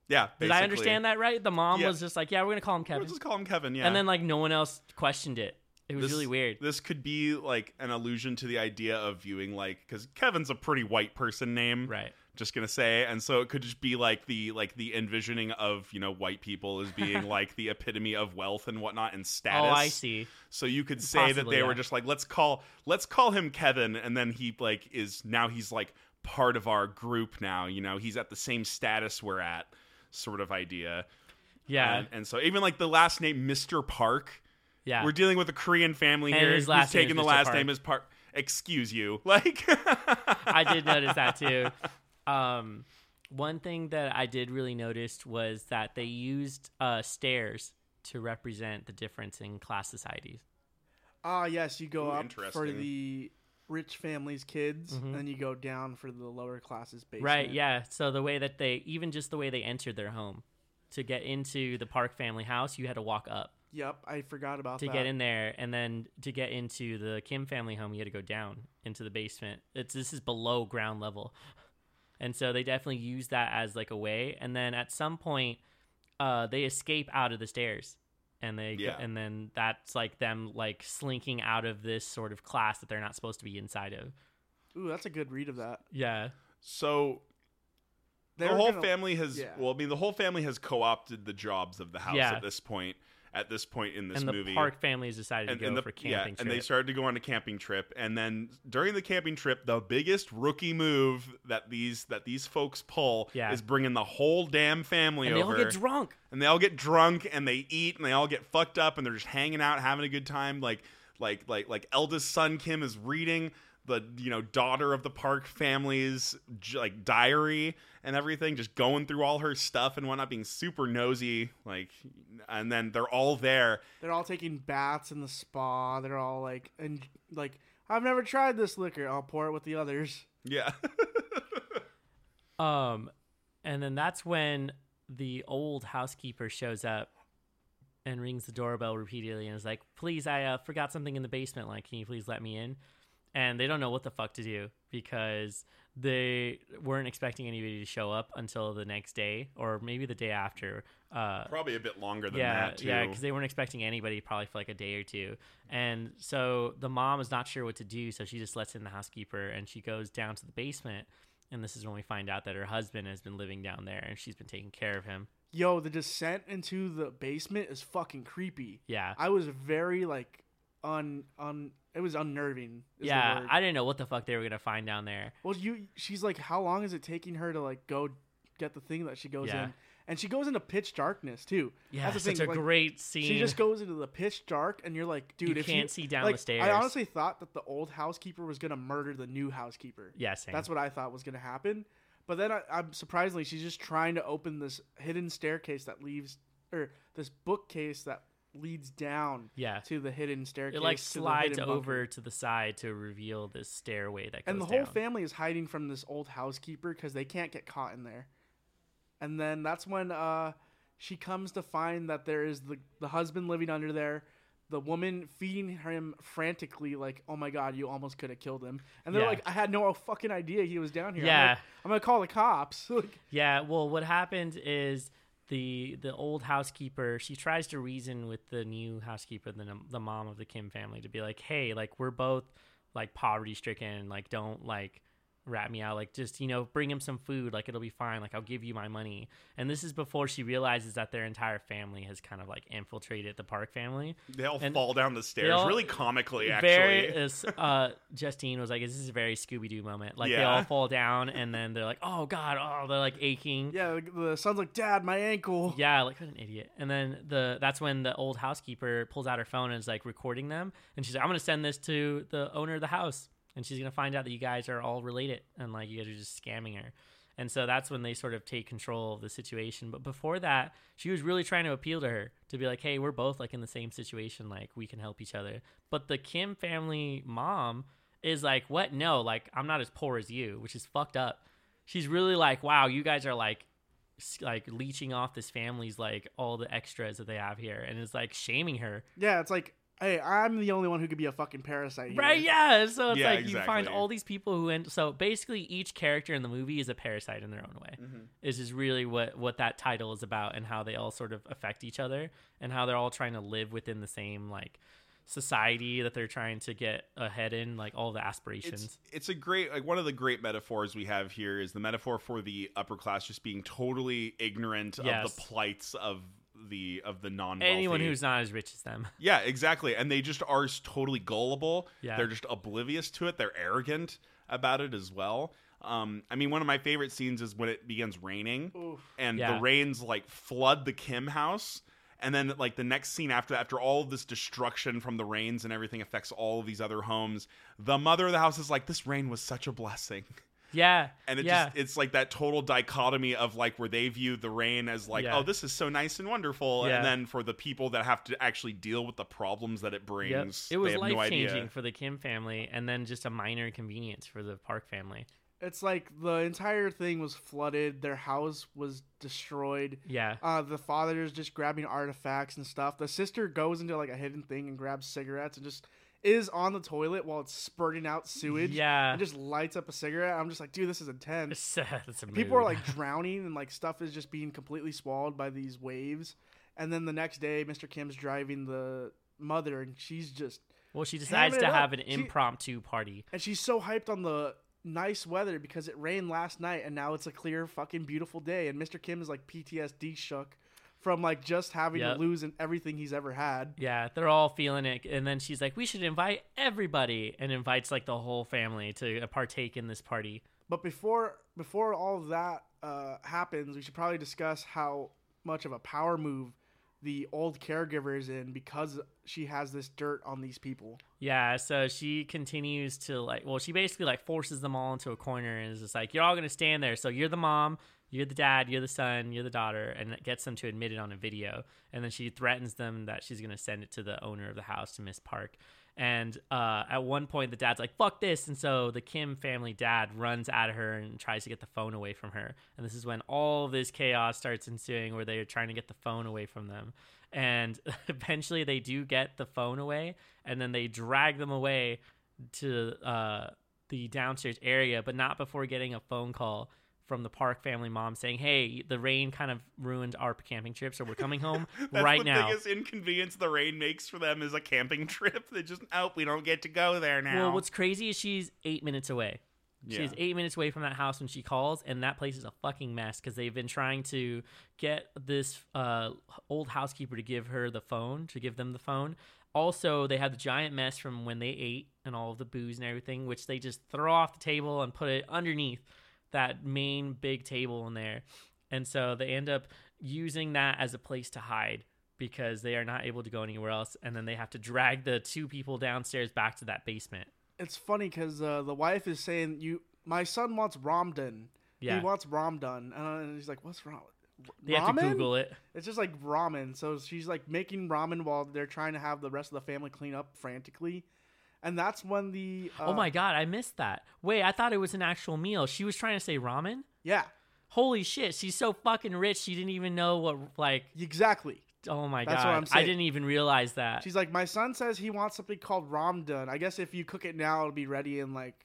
Yeah. Did I understand that right? The mom Yeah. was just like, yeah, we're going to call him We'll Kevin. just call him Kevin, yeah. And then like no one else questioned it. It was This- really weird. This could be like an allusion to the idea of viewing like because Kevin's a pretty white person name, Right. Just gonna say, and so it could just be like the like the envisioning of you know white people as being like the epitome of wealth and whatnot and oh, status. Oh, I see. So you could say that Possibly, they were just like let's call let's call him Kevin, and then he like is now he's like part of our group now. You know, he's at the same status we're at, sort of idea. Yeah. And, and so even like the last name Mr. Park, yeah. we're dealing with a Korean family And here his last who's taking the Mr. last Park. name as Park. Excuse you, like I did notice that too. Um, one thing that I did really notice was that they used uh, stairs to represent the difference in class societies. Ah, yes, you go Ooh, up for the rich families' kids, Mhm. and you go down for the lower classes' basement. Right, yeah. So the way that they, even just the way they entered their home to get into the Park family house, you had to walk up Yep, I forgot about that. to that. get in there. And then to get into the Kim family home, you had to go down into the basement. It's This is below ground level. And so they definitely use that as like a way. And then at some point, uh, they escape out of the stairs. And they Yeah. and then that's like them like slinking out of this sort of class that they're not supposed to be inside of. Ooh, that's a good read of that. Yeah. so. They the whole gonna- family has yeah. well, I mean, the whole family has co-opted the jobs of the house Yeah. at this point. At this point in this and the movie, Park families decided to go the, for camping yeah, trip. and they started to go on a camping trip and then during the camping trip the biggest rookie move that these that these folks pull Yeah. is bringing the whole damn family and they all get drunk. and they all get drunk and they eat and they all get fucked up and they're just hanging out having a good time like like like like eldest son kim is reading the you know daughter of the park family's like diary and everything just going through all her stuff and whatnot being super nosy like and then they're all there They're all taking baths in the spa. They're all like, and like, I've never tried this liquor. I'll pour it with the others. yeah Um, and then that's when the old housekeeper shows up and rings the doorbell repeatedly and is like, "Please, I uh, forgot something in the basement. Like, can you please let me in?" And they don't know what the fuck to do because they weren't expecting anybody to show up until the next day or maybe the day after. Uh, Probably a bit longer than yeah, that too. yeah, because they weren't expecting anybody probably for like a day or two, and so the mom is not sure what to do, so she just lets in the housekeeper, and she goes down to the basement, and this is when we find out that her husband has been living down there, and she's been taking care of him. Yo, the descent into the basement is fucking creepy. Yeah, I was very like un un. It was unnerving. is the yeah. I didn't know what the fuck they were gonna find down there. well, you. She's like, how long is it taking her to like go get the thing that she goes Yeah. in? And she goes into pitch darkness too. Yeah, That's the such thing, a like, great scene. She just goes into the pitch dark, and you're like, dude, You can't see down like, the stairs. I honestly thought that the old housekeeper was gonna murder the new housekeeper. yeah, same. That's what I thought was gonna happen. But then I, I'm surprisingly, she's just trying to open this hidden staircase that leaves, or this bookcase that leads down yeah. to the hidden staircase. It like to slides hidden bunker. over to the side to reveal this stairway that goes and the down. whole family is hiding from this old housekeeper because they can't get caught in there. And then that's when uh, she comes to find that there is the the husband living under there, the woman feeding him frantically, like, "Oh my god, you almost could have killed him." And they're Yeah. like, "I had no fucking idea he was down here." I'm Yeah. like, I'm gonna call the cops. Yeah, well, what happened is the the old housekeeper she tries to reason with the new housekeeper, the the mom of the Kim family, to be like, hey, like we're both like poverty stricken, like don't like rat me out, like just you know bring him some food, like it'll be fine, like I'll give you my money. And this is before she realizes that their entire family has kind of like infiltrated the Park family. They all And fall down the stairs all- really comically, actually. Very, uh, Justine was like, "This is a very Scooby Doo moment." Like they all fall down, and then they're like, "Oh God!" Oh, they're like aching. yeah, the, the son's like, "Dad, my ankle." Yeah, like what an idiot. And then the that's when the old housekeeper pulls out her phone and is like recording them, and she's like, "I'm gonna send this to the owner of the house, and she's gonna find out that you guys are all related, and like you guys are just scamming her." And so that's when they sort of take control of the situation. But before that, she was really trying to appeal to her to be like, "Hey, we're both like in the same situation, like we can help each other." But the Kim family mom is like, "What? No, like I'm not as poor as you," which is fucked up. She's really like, "Wow, you guys are like like leeching off this family's like all the extras that they have here and it's like shaming her Yeah, it's like, hey, I'm the only one who could be a fucking parasite. Here. right yeah so it's Yeah, like you find all these people who end so basically each character in the movie is a parasite in their own way Mm-hmm. is is really what what that title is about and how they all sort of affect each other and how they're all trying to live within the same like society that they're trying to get ahead in like all the aspirations it's it's a great like one of the great metaphors we have here is the metaphor for the upper class just being totally ignorant Yes. of the plights of the of the non anyone who's not as rich as them yeah exactly and they just are totally gullible Yeah. they're just oblivious to it they're arrogant about it as well um i mean one of my favorite scenes is when it begins raining Oof. and Yeah. the rains like flood the Kim house. And then like the next scene after after all of this destruction from the rains and everything affects all of these other homes, the mother of the house is like, This rain was such a blessing. yeah And it yeah just it's like that total dichotomy of like where they view the rain as like, Yeah. oh, this is so nice and wonderful. Yeah. And then for the people that have to actually deal with the problems that it Yep. brings, It was they have no life changing idea. for the Kim family, and then just a minor inconvenience for the Park family. It's like the entire thing was flooded. Their house was destroyed. Yeah, Uh, the father is just grabbing artifacts and stuff. The sister goes into like a hidden thing and grabs cigarettes and just is on the toilet while it's spurting out sewage. yeah. And just lights up a cigarette. I'm just like, dude, this is intense. A People are like drowning and like stuff is just being completely swallowed by these waves. And then the next day, Mr. Kim's driving the mother and she's just well, she decides to have an She- impromptu party. and she's so hyped on the nice weather because it rained last night and now it's a clear fucking beautiful day and Mr. Kim is like PTSD shook from like just having Yep. to lose in everything he's ever had. Yeah, they're all feeling it, and then she's like, "We should invite everybody," and invites like the whole family to uh, partake in this party. But before before all of that uh, happens, we should probably discuss how much of a power move the old caregiver is in because she has this dirt on these people. Yeah, so she continues to like, well, she basically like forces them all into a corner and is just like, "You're all gonna stand there." So you're the mom, you're the dad, you're the son, you're the daughter, and it gets them to admit it on a video. And then she threatens them that she's gonna send it to the owner of the house, to Miss Park. And uh, at one point, the dad's like, "Fuck this!" And so the Kim family dad runs at her and tries to get the phone away from her. And this is when all this chaos starts ensuing, where they are trying to get the phone away from them. And eventually, they do get the phone away, and then they drag them away to uh, the downstairs area, but not before getting a phone call from the Park family mom saying, "Hey, the rain kind of ruined our camping trip, so we're coming home right the now." biggest inconvenience the rain makes for them is a camping trip. They just oh, we don't get to go there now. Well, what's crazy is she's eight minutes away. She's Yeah. eight minutes away from that house when she calls, and that place is a fucking mess because they've been trying to get this uh, old housekeeper to give her the phone, to give them the phone. Also, they have the giant mess from when they ate and all of the booze and everything, which they just throw off the table and put it underneath that main big table in there. And so they end up using that as a place to hide because they are not able to go anywhere else. And then they have to drag the two people downstairs back to that basement. It's funny because uh, the wife is saying, "You, my son wants Ramdon. Yeah. He wants Ramdon," and he's like, "What's wrong?" They have to Ramen? Google it. It's just like ramen. So she's like making ramen while they're trying to have the rest of the family clean up frantically, and that's when the uh, oh my god, I missed that. Wait, I thought it was an actual meal. She was trying to say ramen. yeah Holy shit, she's so fucking rich. She didn't even know what like. exactly. Oh my That's god, what I'm I didn't even realize that. She's like, my son says he wants something called Ramdon. I guess if you cook it now, it'll be ready in like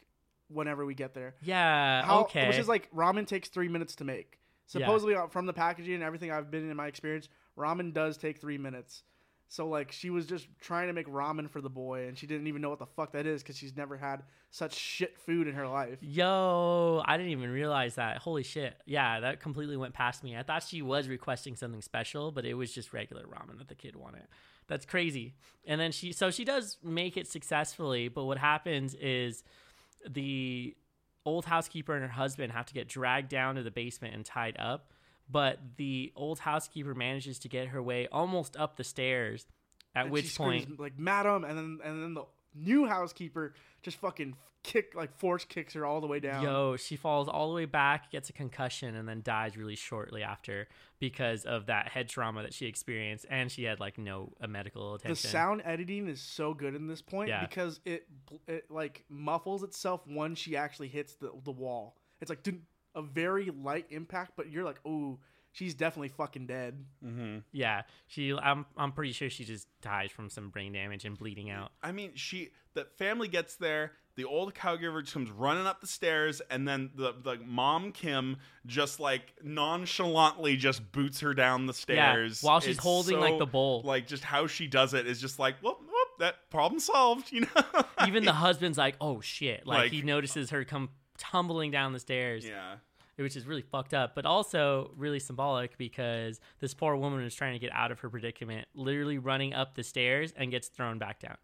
whenever we get there. yeah. How- okay. Which is like ramen takes three minutes to make. Supposedly uh, from the packaging and everything I've been in my experience, ramen does take three minutes. So like she was just trying to make ramen for the boy, and she didn't even know what the fuck that is because she's never had such shit food in her life. Yo, I didn't even realize that. Holy shit. Yeah, that completely went past me. I thought she was requesting something special, but it was just regular ramen that the kid wanted. That's crazy. And then she, so she does make it successfully, but what happens is the old housekeeper and her husband have to get dragged down to the basement and tied up. But the old housekeeper manages to get her way almost up the stairs, at And which she screams, point like madam, and then and then the new housekeeper just fucking kick like force kicks her all the way down. Yo, she falls all the way back, gets a concussion, and then dies really shortly after because of that head trauma that she experienced, and she had like no uh, medical attention. the sound editing is so good in this point Yeah. because it it like muffles itself when she actually hits the the wall. It's like dun- a very light impact, but you're like, oh, she's definitely fucking dead. Mm-hmm. yeah, she. I'm I'm pretty sure she just dies from some brain damage and bleeding out. I mean, she the family gets there. The old caregiver just comes running up the stairs, and then the the mom Kim just like nonchalantly just boots her down the stairs while she's It's holding, like, the bowl. Like just how she does it is just like whoop whoop that problem solved. You know. Even the husband's like, "Oh shit!" Like, Like- he notices her come tumbling down the stairs. yeah. which is really fucked up, but also really symbolic because this poor woman is trying to get out of her predicament, literally running up the stairs and gets thrown back down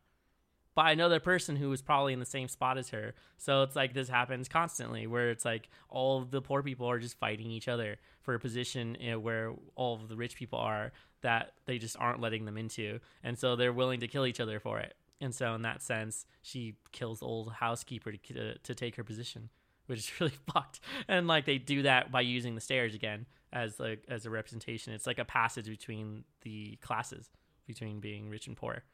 by another person who was probably in the same spot as her. So it's like this happens constantly, where it's like all the poor people are just fighting each other for a position you know, where all of the rich people are that they just aren't letting them into, and so they're willing to kill each other for it. And so in that sense, she kills the old housekeeper to to, to take her position which is really fucked. And like they do that by using the stairs again as like as a representation. It's like a passage between the classes, between being rich and poor.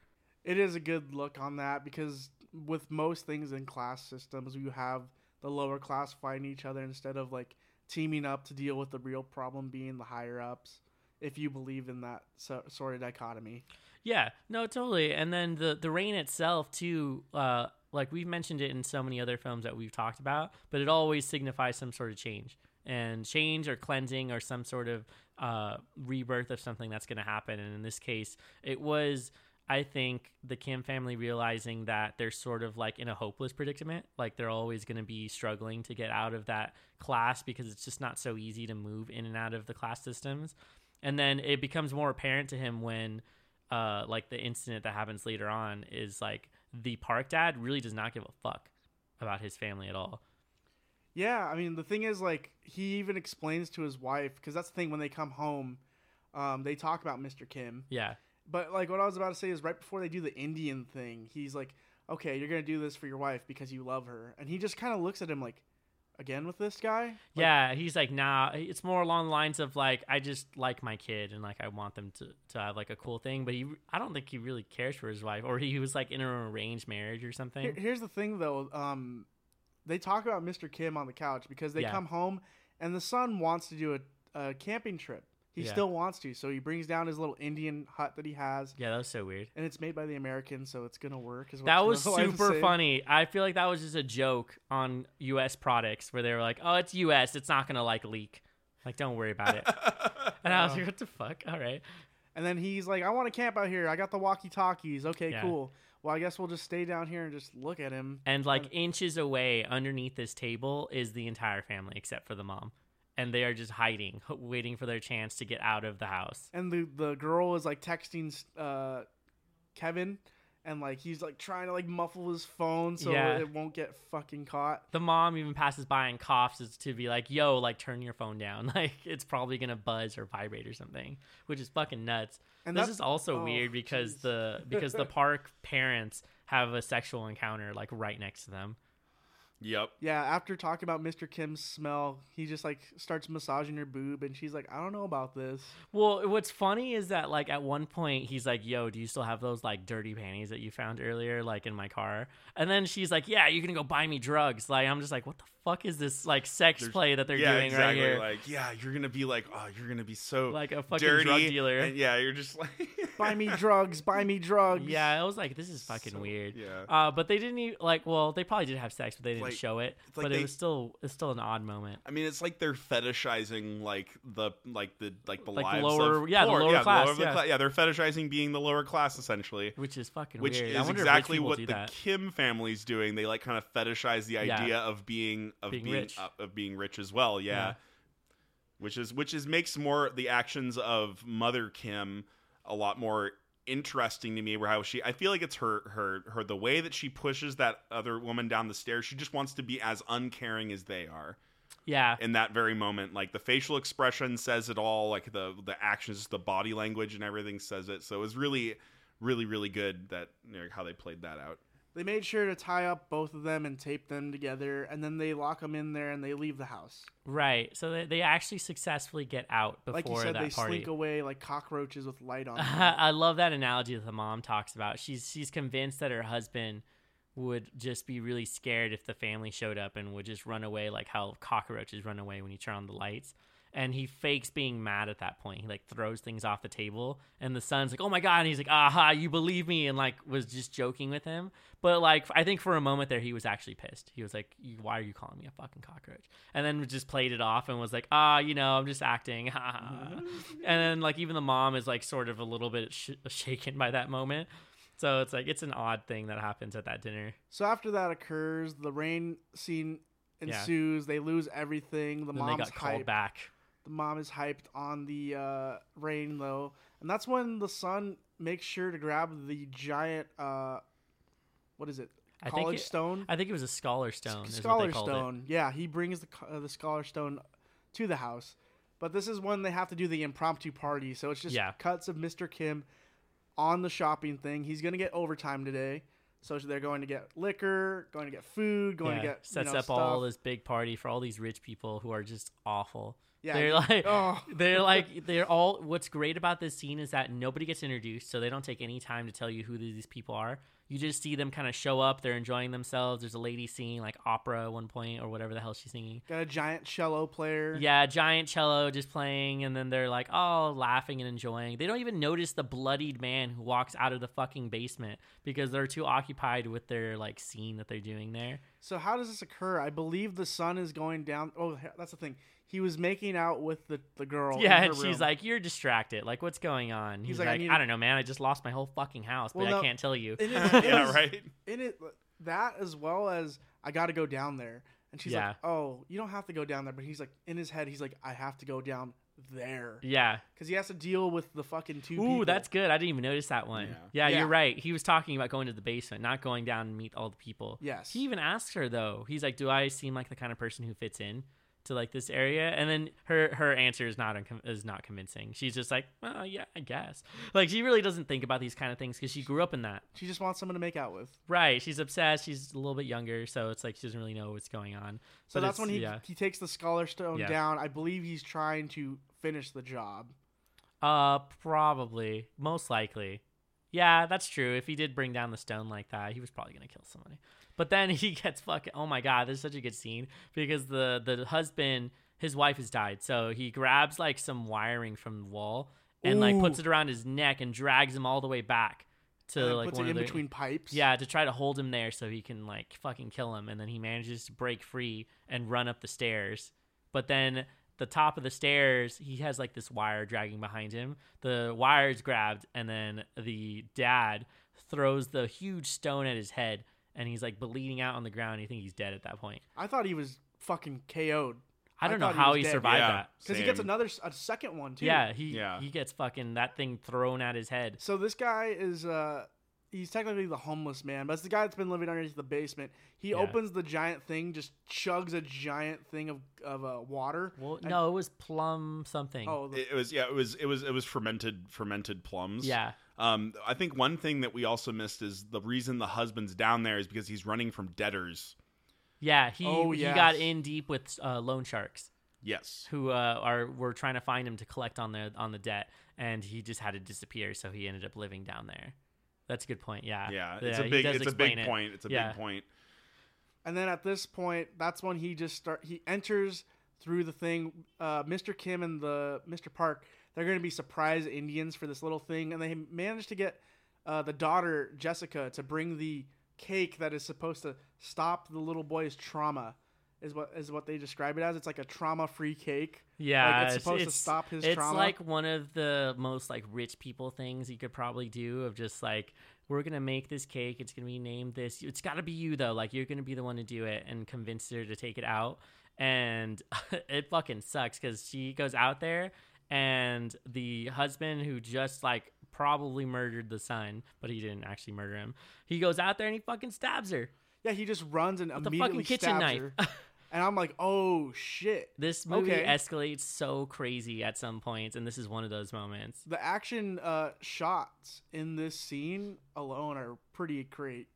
It is a good look on that because with most things in class systems, you have the lower class fighting each other instead of like teaming up to deal with the real problem being the higher ups. If you believe in that so, sort of dichotomy, Yeah, no, totally. And then the the rain itself too. Uh, like we've mentioned it in so many other films that we've talked about, but it always signifies some sort of change and change or cleansing or some sort of uh, rebirth of something that's going to happen. And in this case, it was. I think the Kim family realizing that they're sort of like in a hopeless predicament, like they're always going to be struggling to get out of that class because it's just not so easy to move in and out of the class systems. And then it becomes more apparent to him when uh, like the incident that happens later on is like the park dad really does not give a fuck about his family at all. yeah. I mean, the thing is, like, he even explains to his wife because that's the thing when they come home, um, they talk about Mr. Kim. Yeah, But like, what I was about to say is right before they do the Indian thing, he's like, "Okay, you're gonna do this for your wife because you love her," and he just kind of looks at him like, "Again with this guy?" Like, yeah. He's like, nah. It's more along the lines of like, I just like my kid and like I want them to to have like a cool thing. But he, I don't think he really cares for his wife, or he was like in an arranged marriage or something. Here- here's the thing, though. Um, they talk about Mr. Kim on the couch because they Yeah. come home and the son wants to do a, a camping trip. He Yeah. still wants to, so he brings down his little Indian hut that he has, Yeah, that was so weird. and it's made by the Americans, so it's gonna work. That was super funny. I feel like that was just a joke on U.S. products where they were like, "Oh, it's U.S. It's not gonna like leak. Like, don't worry about it." And I was like, "What the fuck? All right." And then he's like, "I want to camp out here. I got the walkie talkies. Okay, Yeah. cool. Well, I guess we'll just stay down here and just look at him." And like inches away underneath this table is the entire family except for the mom. And they are just hiding, waiting for their chance to get out of the house. and the the girl is like texting uh Kevin and like he's like trying to like muffle his phone so Yeah. it won't get fucking caught. The mom even passes by and coughs as to be like, "Yo, like turn your phone down. Like it's probably to buzz or vibrate or something." Which is fucking nuts. And this is also oh, weird because jeez. the because the park parents have a sexual encounter like right next to them. Yep. Yeah, after talking about Mr. Kim's smell, he just like starts massaging her boob and she's like, "I don't know about this." Well, what's funny is that like at one point he's like, "Yo, do you still have those like dirty panties that you found earlier, like in my car?" And then she's like, "Yeah, you're gonna go buy me drugs." Like I'm just like, "What the fuck is this like sex There's- play that they're yeah, doing exactly. right here?" Like, yeah, you're gonna be like, oh, you're gonna be so Like a fucking dirty, drug dealer. And yeah, you're just like, Buy me drugs, buy me drugs. yeah, I was like, "This is fucking So- weird." Yeah. Uh, but they didn't even like. Well, they probably did have sex, but they didn't Like- show it. like but they- it was still it's still an odd moment. I mean, it's like they're fetishizing like the like the like the Like lives lower- of yeah, the poor- lower class, of the yeah. cla- yeah, they're fetishizing being the lower class essentially. Which is fucking Which weird. Is exactly if rich people what the that. Kim family's doing. They like kind of fetishize the Yeah. idea of being of Being being, rich. uh, of being rich as well. Yeah. Yeah. which is which is makes more the actions of Mother Kim a lot more interesting to me. Where how she, I feel like it's her her her the way that she pushes that other woman down the stairs. She just wants to be as uncaring as they are Yeah, in that very moment. Like the facial expression says it all. Like the the actions, the body language, and everything says it. So it was really, really, really good that you know, how they played that out. They made sure to tie up both of them and tape them together, and then they lock them in there and they leave the house. right. So they, they actually successfully get out before Like you said, that they party. slink away like cockroaches with light on. them. I love that analogy that the mom talks about. She's she's convinced that her husband would just be really scared if the family showed up and would just run away like how cockroaches run away when you turn on the lights. And he fakes being mad at that point. He like throws things off the table, and the son's like, "Oh my god!" And he's like, "Aha, you believe me?" And like was just joking with him. But like, I think for a moment there, he was actually pissed. He was like, "Why are you calling me a fucking cockroach?" And then just played it off and was like, "Ah, you know, I'm just acting." and then like even the mom is like sort of a little bit sh- shaken by that moment. So it's like it's an odd thing that happens at that dinner. So after that occurs, the rain scene Yeah. ensues. They lose everything. The then mom's they got called back. The mom is hyped on the uh, rain though, and that's when the son makes sure to grab the giant. Uh, what is it? I think College it- stone. I think it was a scholar stone. scholar called it. stone. Yeah, he brings the uh, the scholar stone to the house. But this is when they have to do the impromptu party. So it's just Yeah. cuts of Mr. Kim on the shopping thing. He's gonna get overtime today. So they're going to get liquor, going to get food, going Yeah, to get you sets know, up all this big party for all these rich people who are just awful. Yeah, they're like, oh. they're like, they're all. What's great about this scene is that nobody gets introduced, so they don't take any time to tell you who these people are. You just see them kind of show up. They're enjoying themselves. There's a lady singing like opera at one point or whatever the hell she's singing. Got a giant cello player. Yeah, giant cello just playing, and then they're like, oh, laughing and enjoying. They don't even notice the bloodied man who walks out of the fucking basement because they're too occupied with their like scene that they're doing there. So how does this occur? I believe the son is going down. Oh, that's the thing. He was making out with the, the girl. in yeah, her and she's room. like, "You're distracted. Like, what's going on?" He's, like, "I like, need "I, don't know, man. I just lost my whole fucking house, but Well, I can't tell you." in it, it yeah, was- right. in it that as well as I got to go down there. And she's Yeah. like, "Oh, you don't have to go down there." But he's like, in his head, he's like, "I have to go down there yeah. because he has to deal with the fucking two Ooh, people." that's good. I didn't even notice that one. Yeah. Yeah. you're right. He was talking about going to the basement, not going down and meet all the people. yes. He even asks her though. He's like, "Do I seem like the kind of person who fits in to like this area?" And then her her answer is not is not convincing. She's just like, "Well, yeah, I guess." Like she really doesn't think about these kind of things because she grew up in that. she just wants someone to make out with. Right. She's obsessed. She's a little bit younger, so it's like she doesn't really know what's going on. So But that's when he yeah. he takes the scholar stone Yeah. down. I believe he's trying to finish the job. Uh, probably, most likely. Yeah, that's true. If he did bring down the stone like that, he was probably gonna kill somebody. But then he gets fucking. Oh my god, this is such a good scene because the the husband his wife has died. So he grabs like some wiring from the wall and like puts it around his neck and drags him all the way back to and like puts one it in between pipes. yeah to try to hold him there so he can like fucking kill him and then he manages to break free and run up the stairs but then the top of the stairs he has like this wire dragging behind him the wire is grabbed and then the dad throws the huge stone at his head and he's like bleeding out on the ground you think he's dead at that point I thought he was fucking KO'd i I don't know thought he how he survived Yeah. that because he gets another a second one too. yeah he Yeah. he gets fucking that thing thrown at his head So this guy is uh he's technically the homeless man, but it's the guy that's been living underneath the basement. He Yeah. opens the giant thing, just chugs a giant thing of of uh, water. well and- no it was plum something Oh, the, It, it was yeah, it was it was it was fermented fermented plums. yeah Um, I think one thing that we also missed is the reason the husband's down there is because he's running from debtors. Yeah, he Oh, he got in deep with uh, loan sharks Yes. who uh, are were trying to find him to collect on the on the debt, and he just had to disappear, so he ended up living down there. That's a good point. Yeah, Yeah, it's a big it's a big it. point. It's a Yeah. big point. and then at this point, that's when he just start. He enters through the thing. Uh, Mr. Kim and the Mr. Park, they're going to be surprise Indians for this little thing, and they managed to get uh, the daughter Jessica to bring the cake that is supposed to stop the little boy's trauma. Is what is what they describe it as. It's like a trauma-free cake. Yeah, Like, it's supposed to stop his trauma. It's trauma. like one of the most like rich people things you could probably do of just like we're gonna make this cake. It's gonna be named this. It's got to be you though. Like you're gonna be the one to do it and convince her to take it out. And it fucking sucks because she goes out there and the husband who just like probably murdered the son, but he didn't actually murder him. He goes out there and he fucking stabs her. Yeah, he just runs and With the immediately fucking kitchen stabs knife. her. and I'm like, oh shit. This movie Okay. escalates so crazy at some points, and this is one of those moments. The action uh, shots in this scene alone are pretty great.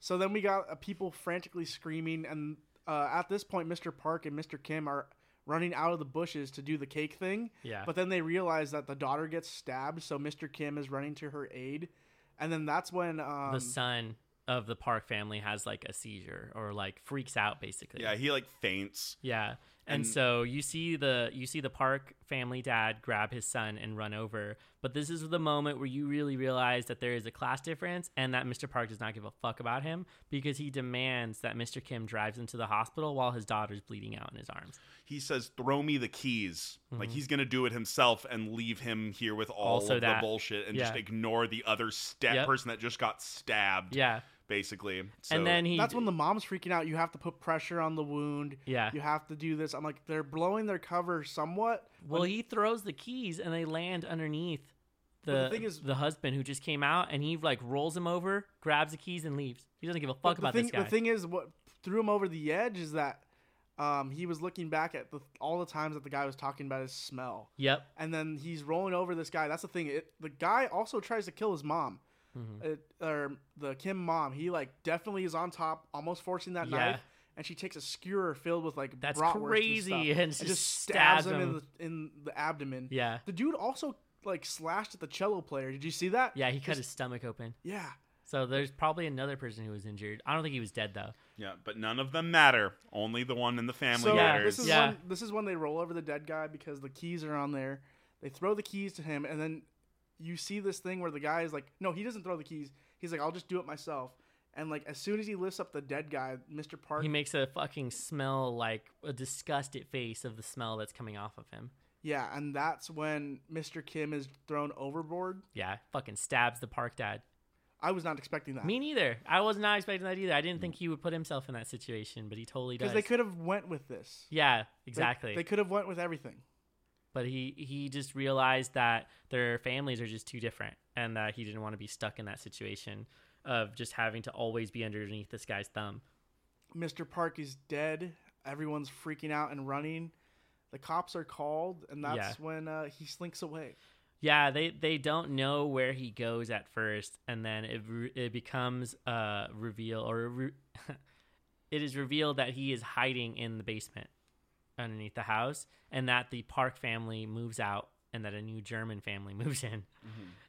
So then we got uh, people frantically screaming, and uh, at this point, Mr. Park and Mr. Kim are running out of the bushes to do the cake thing. Yeah. But then they realize that the daughter gets stabbed, so Mr. Kim is running to her aid, and then that's when um, the son of the Park family has like a seizure or like freaks out basically. Yeah, he like faints. Yeah. And, And- so you see the you see the Park family dad grab his son and run over, but this is the moment where you really realize that there is a class difference and that Mr. Park does not give a fuck about him because he demands that Mr. Kim drives him to the hospital while his daughter's bleeding out in his arms. He says, "Throw me the keys." Like he's gonna do it himself and leave him here with all Mm-hmm. Also of that. the bullshit and just ignore the other stat Yep. person that just got stabbed. Yeah. Basically. So, and then he that's when the mom's freaking out. You have to put pressure on the wound. Yeah. You have to do this. I'm like, they're blowing their cover somewhat. Well, he throws the keys and they land underneath the Well, the thing is- the husband who just came out and he like rolls him over, grabs the keys and leaves. He doesn't give a fuck the about thing, this guy. The thing is, what threw him over the edge is that um, he was looking back at the, all the times that the guy was talking about his smell, yep. and then he's rolling over this guy. That's the thing. It, the guy also tries to kill his mom, Mm-hmm. it, or the Kim mom. He like definitely is on top, almost forcing that Yeah. knife, and she takes a skewer filled with like That's crazy, and, and stuff, just stabs stabs him, in the in the abdomen. Yeah. The dude also like slashed at the cello player. Did you see that? Yeah, he cut his stomach open. Yeah. So there's probably another person who was injured. I don't think he was dead though. yeah, but none of them matter. Only the one in the family So matters. this is Yeah. when this is when they roll over the dead guy because the keys are on there. They throw the keys to him, and then you see this thing where the guy is like, "No, he doesn't throw the keys. He's like, I'll just do it myself." And like as soon as he lifts up the dead guy, Mr. Park, He makes a fucking smell like a disgusted face of the smell that's coming off of him. yeah, and that's when Mr. Kim is thrown overboard. Yeah, fucking stabs the park dad. I was not expecting that Me neither. I was not expecting that either. I didn't think he would put himself in that situation, but he totally does. because they could have went with this. Yeah, They- exactly. They, could have went with everything. But he he just realized that their families are just too different and that he didn't want to be stuck in that situation of just having to always be underneath this guy's thumb. Mr. Park is dead. Everyone's freaking out and running. The cops are called, and that's Yeah. when uh, he slinks away. Yeah, they they don't know where he goes at first, and then it it becomes uh reveal or re- it is revealed that he is hiding in the basement underneath the house, and that the Park family moves out, and that a new German family moves in,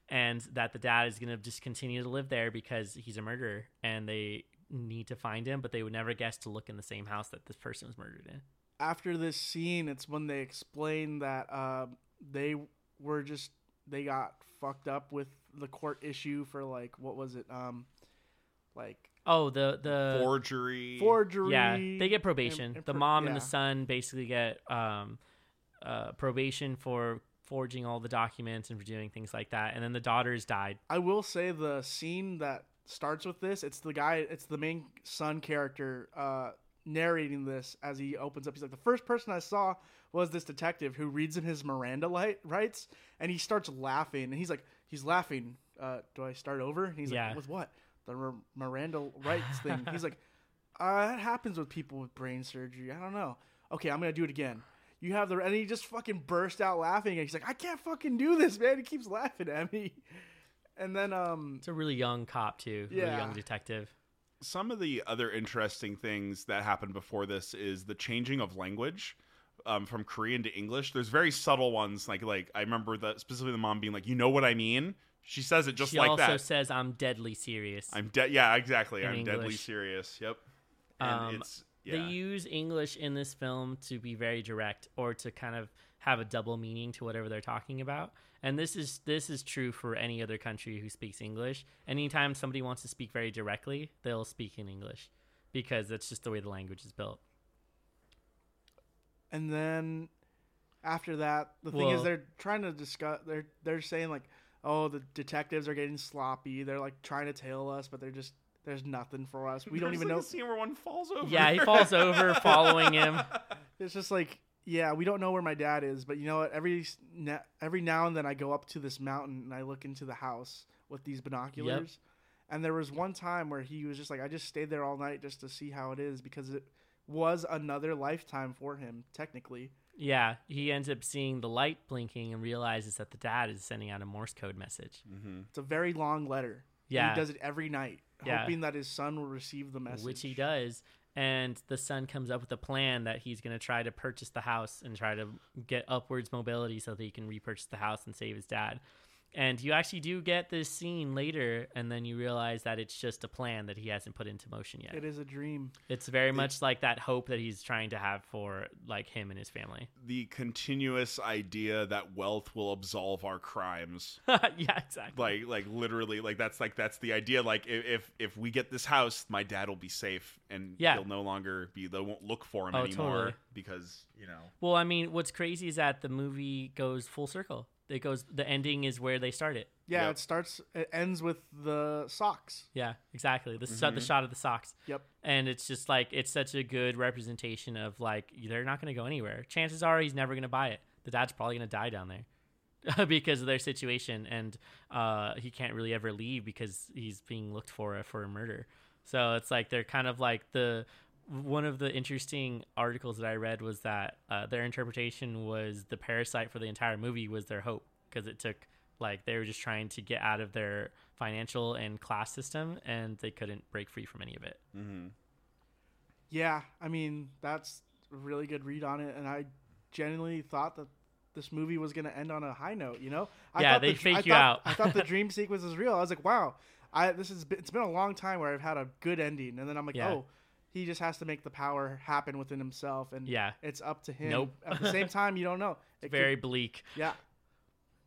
and that the dad is gonna just continue to live there because he's a murderer, and they need to find him, but they would never guess to look in the same house that this person was murdered in. after this scene, it's when they explain that uh, they were just they got fucked up with the court issue for like what was it? Um, like Oh, the the Forgery. forgery. yeah, they get probation. and- and the pro- mom and the son basically get um, uh, probation for forging all the documents and for doing things like that. And then the daughters died. I will say the scene that starts with this, it's the guy, it's the main son character uh, narrating this as he opens up. He's like, the first person I saw was this detective who reads him his Miranda light, rights, and he starts laughing, and he's like, he's laughing. Uh, do I start over? And he's Yeah. like, with what? The Mir- Miranda rights thing. He's like, uh, that happens with people with brain surgery. I don't know. Okay, I'm gonna do it again. You have the, and he just fucking burst out laughing, and he's like, I can't fucking do this, man. He keeps laughing at me. And then, um, It's a really young cop too, really Yeah. young detective. Some of the other interesting things that happened before this is the changing of language. Um, from Korean to English, there's very subtle ones. Like, like I remember that specifically the mom being like, "You know what I mean?" She says it just she like that. She also says, "I'm deadly serious." I'm dead. Yeah, exactly. In I'm deadly serious. Yep. And Um, it's They use English in this film to be very direct or to kind of have a double meaning to whatever they're talking about. And this is this is true for any other country who speaks English. Anytime somebody wants to speak very directly, they'll speak in English because that's just the way the language is built. and then after that, the thing Well- is they're trying to discuss. They're they're saying like, oh, the detectives are getting sloppy. They're like trying to tail us, but they're just there's nothing for us. We don't even like know. a scene where one falls over. Yeah, he falls over following him. It's just like yeah, we don't know where my dad is, but you know what? Every every now and then I go up to this mountain and I look into the house with these binoculars. And there was one time where he was just like, I just stayed there all night just to see how it is because it was another lifetime for him, technically. Yeah, he ends up seeing the light blinking and realizes that the dad is sending out a Morse code message. Mm-hmm. It's a very long letter. Yeah. he does it every night, Yeah. hoping that his son will receive the message. which he does. And the son comes up with a plan that he's going to try to purchase the house and try to get upwards mobility so that he can repurchase the house and save his dad. And you actually do get this scene later, and then you realize that it's just a plan that he hasn't put into motion yet. It is a dream. It's very much like that hope that he's trying to have for like him and his family. The continuous idea that wealth will absolve our crimes. yeah, exactly. like like literally like that's like that's the idea like if if, if we get this house my dad will be safe and Yeah. he'll no longer be they won't look for him Oh, anymore totally. because you know Well, I mean, what's crazy is that the movie goes full circle. It goes. The ending is where they started. Yeah, Yep. it starts. It ends with the socks. Yeah, exactly. The so- the shot of the socks. Yep. and it's just like it's such a good representation of like they're not going to go anywhere. Chances are he's never going to buy it. The dad's probably going to die down there because of their situation, and uh, he can't really ever leave because he's being looked for for a murder. So it's like they're kind of like the one of the interesting articles that I read was that uh, their interpretation was the parasite for the entire movie was their hope because it took like they were just trying to get out of their financial and class system and they couldn't break free from any of it. mm-hmm. Yeah, I mean that's a really good read on it, and I genuinely thought that this movie was going to end on a high note. You know? I Yeah, thought they the, fake I you thought- out. I thought the dream sequence was real. I was like, wow, I this is it's been a long time where I've had a good ending, and then I'm like, Yeah. oh, he just has to make the power happen within himself, and Yeah. it's up to him. Nope. At the same time, you don't know. It could- Very bleak. yeah.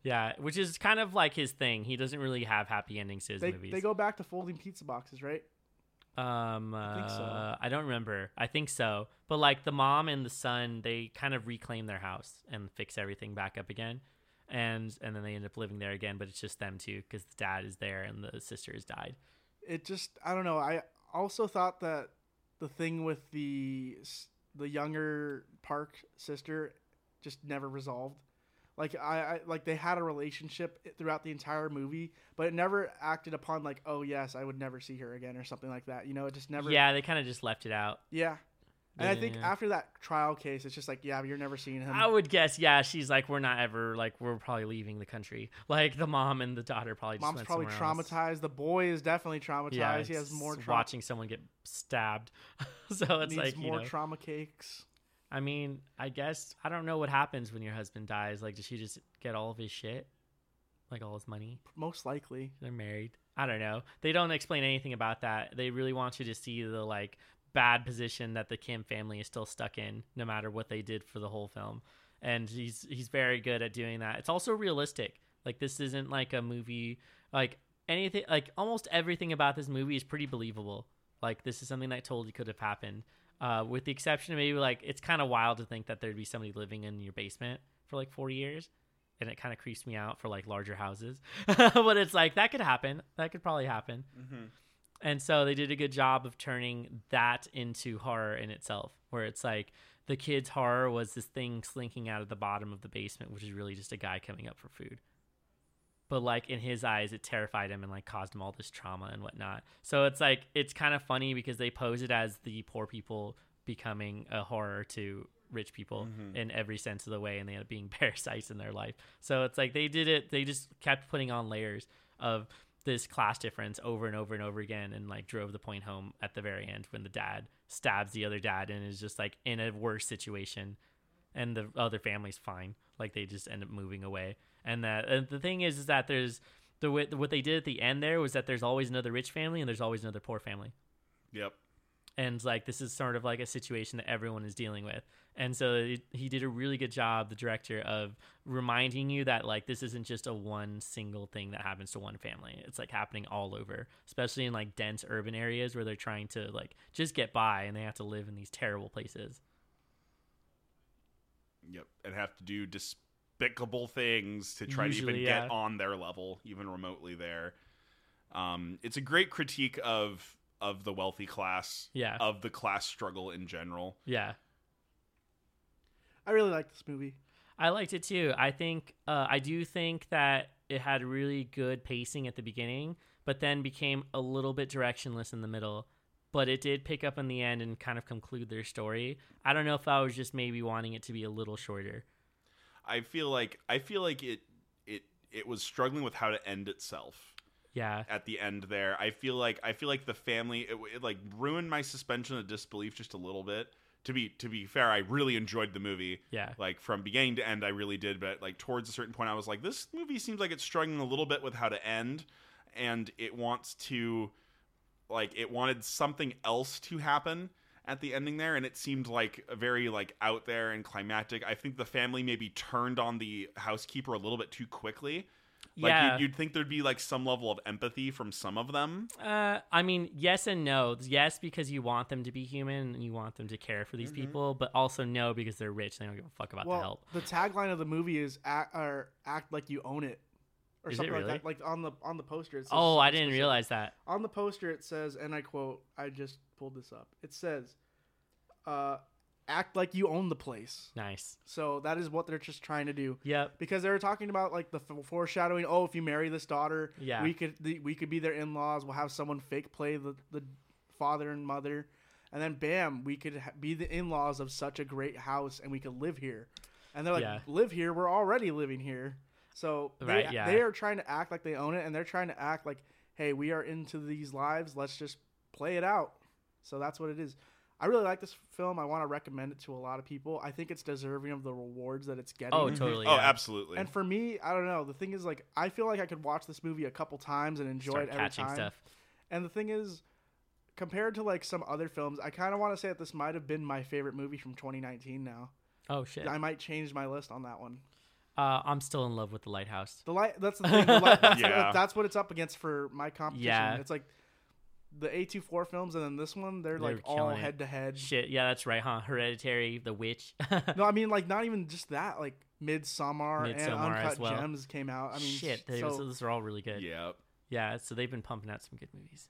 Yeah, which is kind of like his thing. He doesn't really have happy endings to his They, movies. they go back to folding pizza boxes, right? um, I think so. uh, I don't remember. I think so. But like the mom and the son, they kind of reclaim their house and fix everything back up again, and and then they end up living there again. But it's just them two because the dad is there and the sister has died. it just I don't know. I also thought that the thing with the the younger Park sister just never resolved. Like I, I like they had a relationship throughout the entire movie, but it never acted upon like, oh yes, I would never see her again or something like that. You know, it just never. Yeah, they kind of just left it out. Yeah. And I think Yeah. after that trial case, it's just like, yeah, you're never seeing him. I would guess, yeah, she's like, we're not ever like we're probably leaving the country. Like the mom and the daughter probably just Mom's probably somewhere else. traumatized. The boy is definitely traumatized. Yeah, he has more trauma. watching someone get stabbed. so it's like you more know, trauma cakes. I mean, I guess I don't know what happens when your husband dies. Like, does she just get all of his shit, like all his money? Most likely. They're married. I don't know. They don't explain anything about that. They really want you to see the like bad position that the Kim family is still stuck in, no matter what they did for the whole film. And he's he's very good at doing that. It's also realistic. Like this isn't like a movie like anything like almost everything about this movie is pretty believable. Like this is something that totally could have happened. Uh, with the exception of maybe like it's kind of wild to think that there'd be somebody living in your basement for like 40 years and it kind of creeps me out for like larger houses but it's like that could happen that could probably happen Mm-hmm. And so they did a good job of turning that into horror in itself where it's like the kids horror was this thing slinking out of the bottom of the basement which is really just a guy coming up for food. But like in his eyes it terrified him and like caused him all this trauma and whatnot. So it's like it's kind of funny because they pose it as the poor people becoming a horror to rich people Mhm. in every sense of the way and they end up being parasites in their life. So it's like they did it they just kept putting on layers of this class difference over and over and over again and like drove the point home at the very end when the dad stabs the other dad and is just like in a worse situation and the other family's fine. Like they just end up moving away. And that and the thing is is that there's the what they did at the end there was that there's always another rich family and there's always another poor family. Yep. And like this is sort of like a situation that everyone is dealing with and so it, he did a really good job the director of reminding you that like this isn't just a one single thing that happens to one family it's like happening all over especially in like dense urban areas where they're trying to like just get by and they have to live in these terrible places Yep. And have to do despicable things to try to even yeah. get on their level, even remotely there. Um, it's a great critique of of the wealthy class, yeah of the class struggle in general. yeah I really like this movie. I liked it too. I think uh, I do think that it had really good pacing at the beginning, but then became a little bit directionless in the middle. But it did pick up in the end and kind of conclude their story. I don't know if I was just maybe wanting it to be a little shorter. I feel like I feel like it it it was struggling with how to end itself. Yeah, at the end there. I feel like I feel like the family it, it like ruined my suspension of disbelief just a little bit. To be to be fair, I really enjoyed the movie. yeah, Like from beginning to end, I really did. But like towards a certain point, I was like, this movie seems like it's struggling a little bit with how to end, and it wants to, like, it wanted something else to happen at the ending there, and it seemed like very like out there and climactic. I think the family maybe turned on the housekeeper a little bit too quickly. Like yeah. you'd, you'd think there'd be like some level of empathy from some of them. Uh, I mean, yes and no. Yes, because you want them to be human and you want them to care for these Mhm. people, but also no because they're rich. And they don't give a fuck about the well, help. the tagline of the movie is act or act like you own it, or Is it something really? like that. Like on the on the poster. It says Oh, I didn't realize that. On the poster, it says, and I quote: "I just pulled this up. It says, uh, act like you own the place." Nice. So that is what they're just trying to do. Yep. Because they were talking about like the f- foreshadowing. Oh, if you marry this daughter, Yeah. we could the, we could be their in laws. We'll have someone fake play the the father and mother, and then bam, we could ha- be the in laws of such a great house, and we could live here. And they're like, Yeah. live here. We're already living here. So they, Right, yeah. they are trying to act like they own it, and they're trying to act like, hey, we are into these lives. Let's just play it out. So that's what it is. I really like this film. I want to recommend it to a lot of people. I think it's deserving of the rewards that it's getting. Oh, totally. Oh, absolutely. And for me, I don't know. The thing is, like, I feel like I could watch this movie a couple times and enjoy Start it every catching time. stuff. And the thing is, compared to like some other films, I kind of want to say that this might have been my favorite movie from 2019. Now, Oh shit. I might change my list on that one. Uh, I'm still in love with the lighthouse. The light. That's the thing. The light, that's, Yeah. that's what it's up against for my competition. Yeah. It's like the A24 films, and then this one, they're, They're like all head to head. Shit, yeah, that's right, huh? Hereditary, The Witch. No, I mean like not even just that. Like Midsommar, and Midsommar as Uncut well. Gems came out. I mean, Shit, they- so, those are all really good. yeah. Yeah, so they've been pumping out some good movies.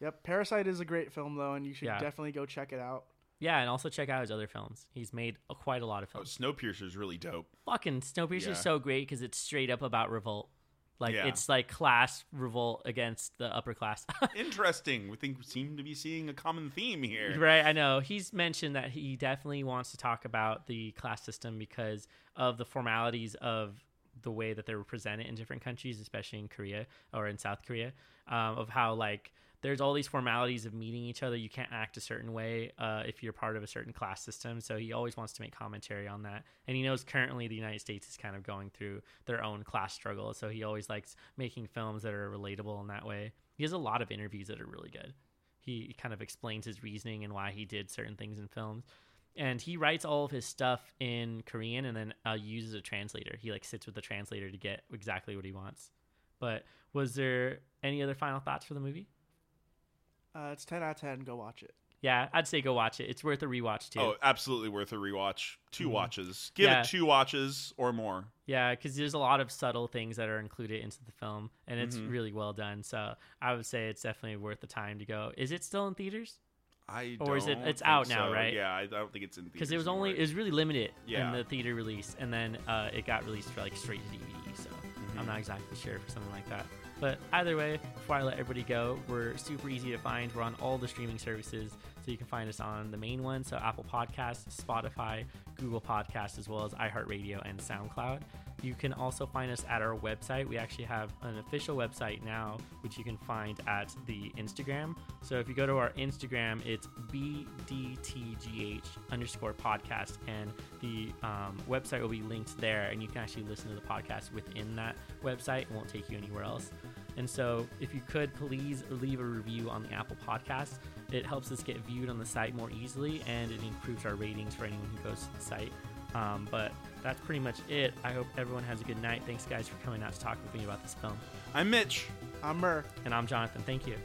Yep, Parasite is a great film though, and you should Yeah. definitely go check it out. Yeah, and also check out his other films. He's made a, quite a lot of Oh, films. is really dope. Fucking Snowpiercer Yeah. is so great because it's straight up about revolt. Like Yeah. it's like class revolt against the upper class. Interesting. We think we seem to be seeing a common theme here. Right, I know. He's mentioned that he definitely wants to talk about the class system because of the formalities of the way that they're presented in different countries, especially in Korea or in South Korea, um, of how like there's all these formalities of meeting each other. You can't act a certain way uh, if you're part of a certain class system. So he always wants to make commentary on that, and he knows currently the United States is kind of going through their own class struggle. So he always likes making films that are relatable in that way. He has a lot of interviews that are really good. he, kind of explains his reasoning and why he did certain things in films. And he writes all of his stuff in Korean and then uh, uses a translator. He like sits with the translator to get exactly what he wants. But was there any other final thoughts for the movie? Uh, it's ten out of ten. Go watch it. Yeah, I'd say go watch it. It's worth a rewatch too. Oh, absolutely worth a rewatch. 2 Mhm. watches. Give Yeah. it two watches or more. Yeah, because there's a lot of subtle things that are included into the film, and it's Mhm. really well done. So I would say it's definitely worth the time to go. Is it still in theaters? I Or is it- it's think out now, right? Yeah, I I don't think it's in Because it was only anymore. it was really limited Yeah. in the theater release, and then uh, it got released for like straight to DVD. So Mhm. I'm not exactly sure for something like that. But either way, before I let everybody go, we're super easy to find. We're on all the streaming services, so you can find us on the main one, so Apple Podcasts, Spotify, Google Podcasts, as well as iHeartRadio and SoundCloud. You can also find us at our website. We actually have an official website now, which you can find at the Instagram. So if you go to our Instagram, it's bdtgh underscore podcast, and the um, website will be linked there, and you can actually listen to the podcast within that website. It won't take you anywhere else. And so, if you could please leave a review on the Apple Podcast, it helps us get viewed on the site more easily, and it improves our ratings for anyone who goes to the site. Um, but that's pretty much it. I hope everyone has a good night. Thanks, guys, for coming out to talk with me about this film. I'm Mitch. I'm Mur. And I'm Jonathan. Thank you.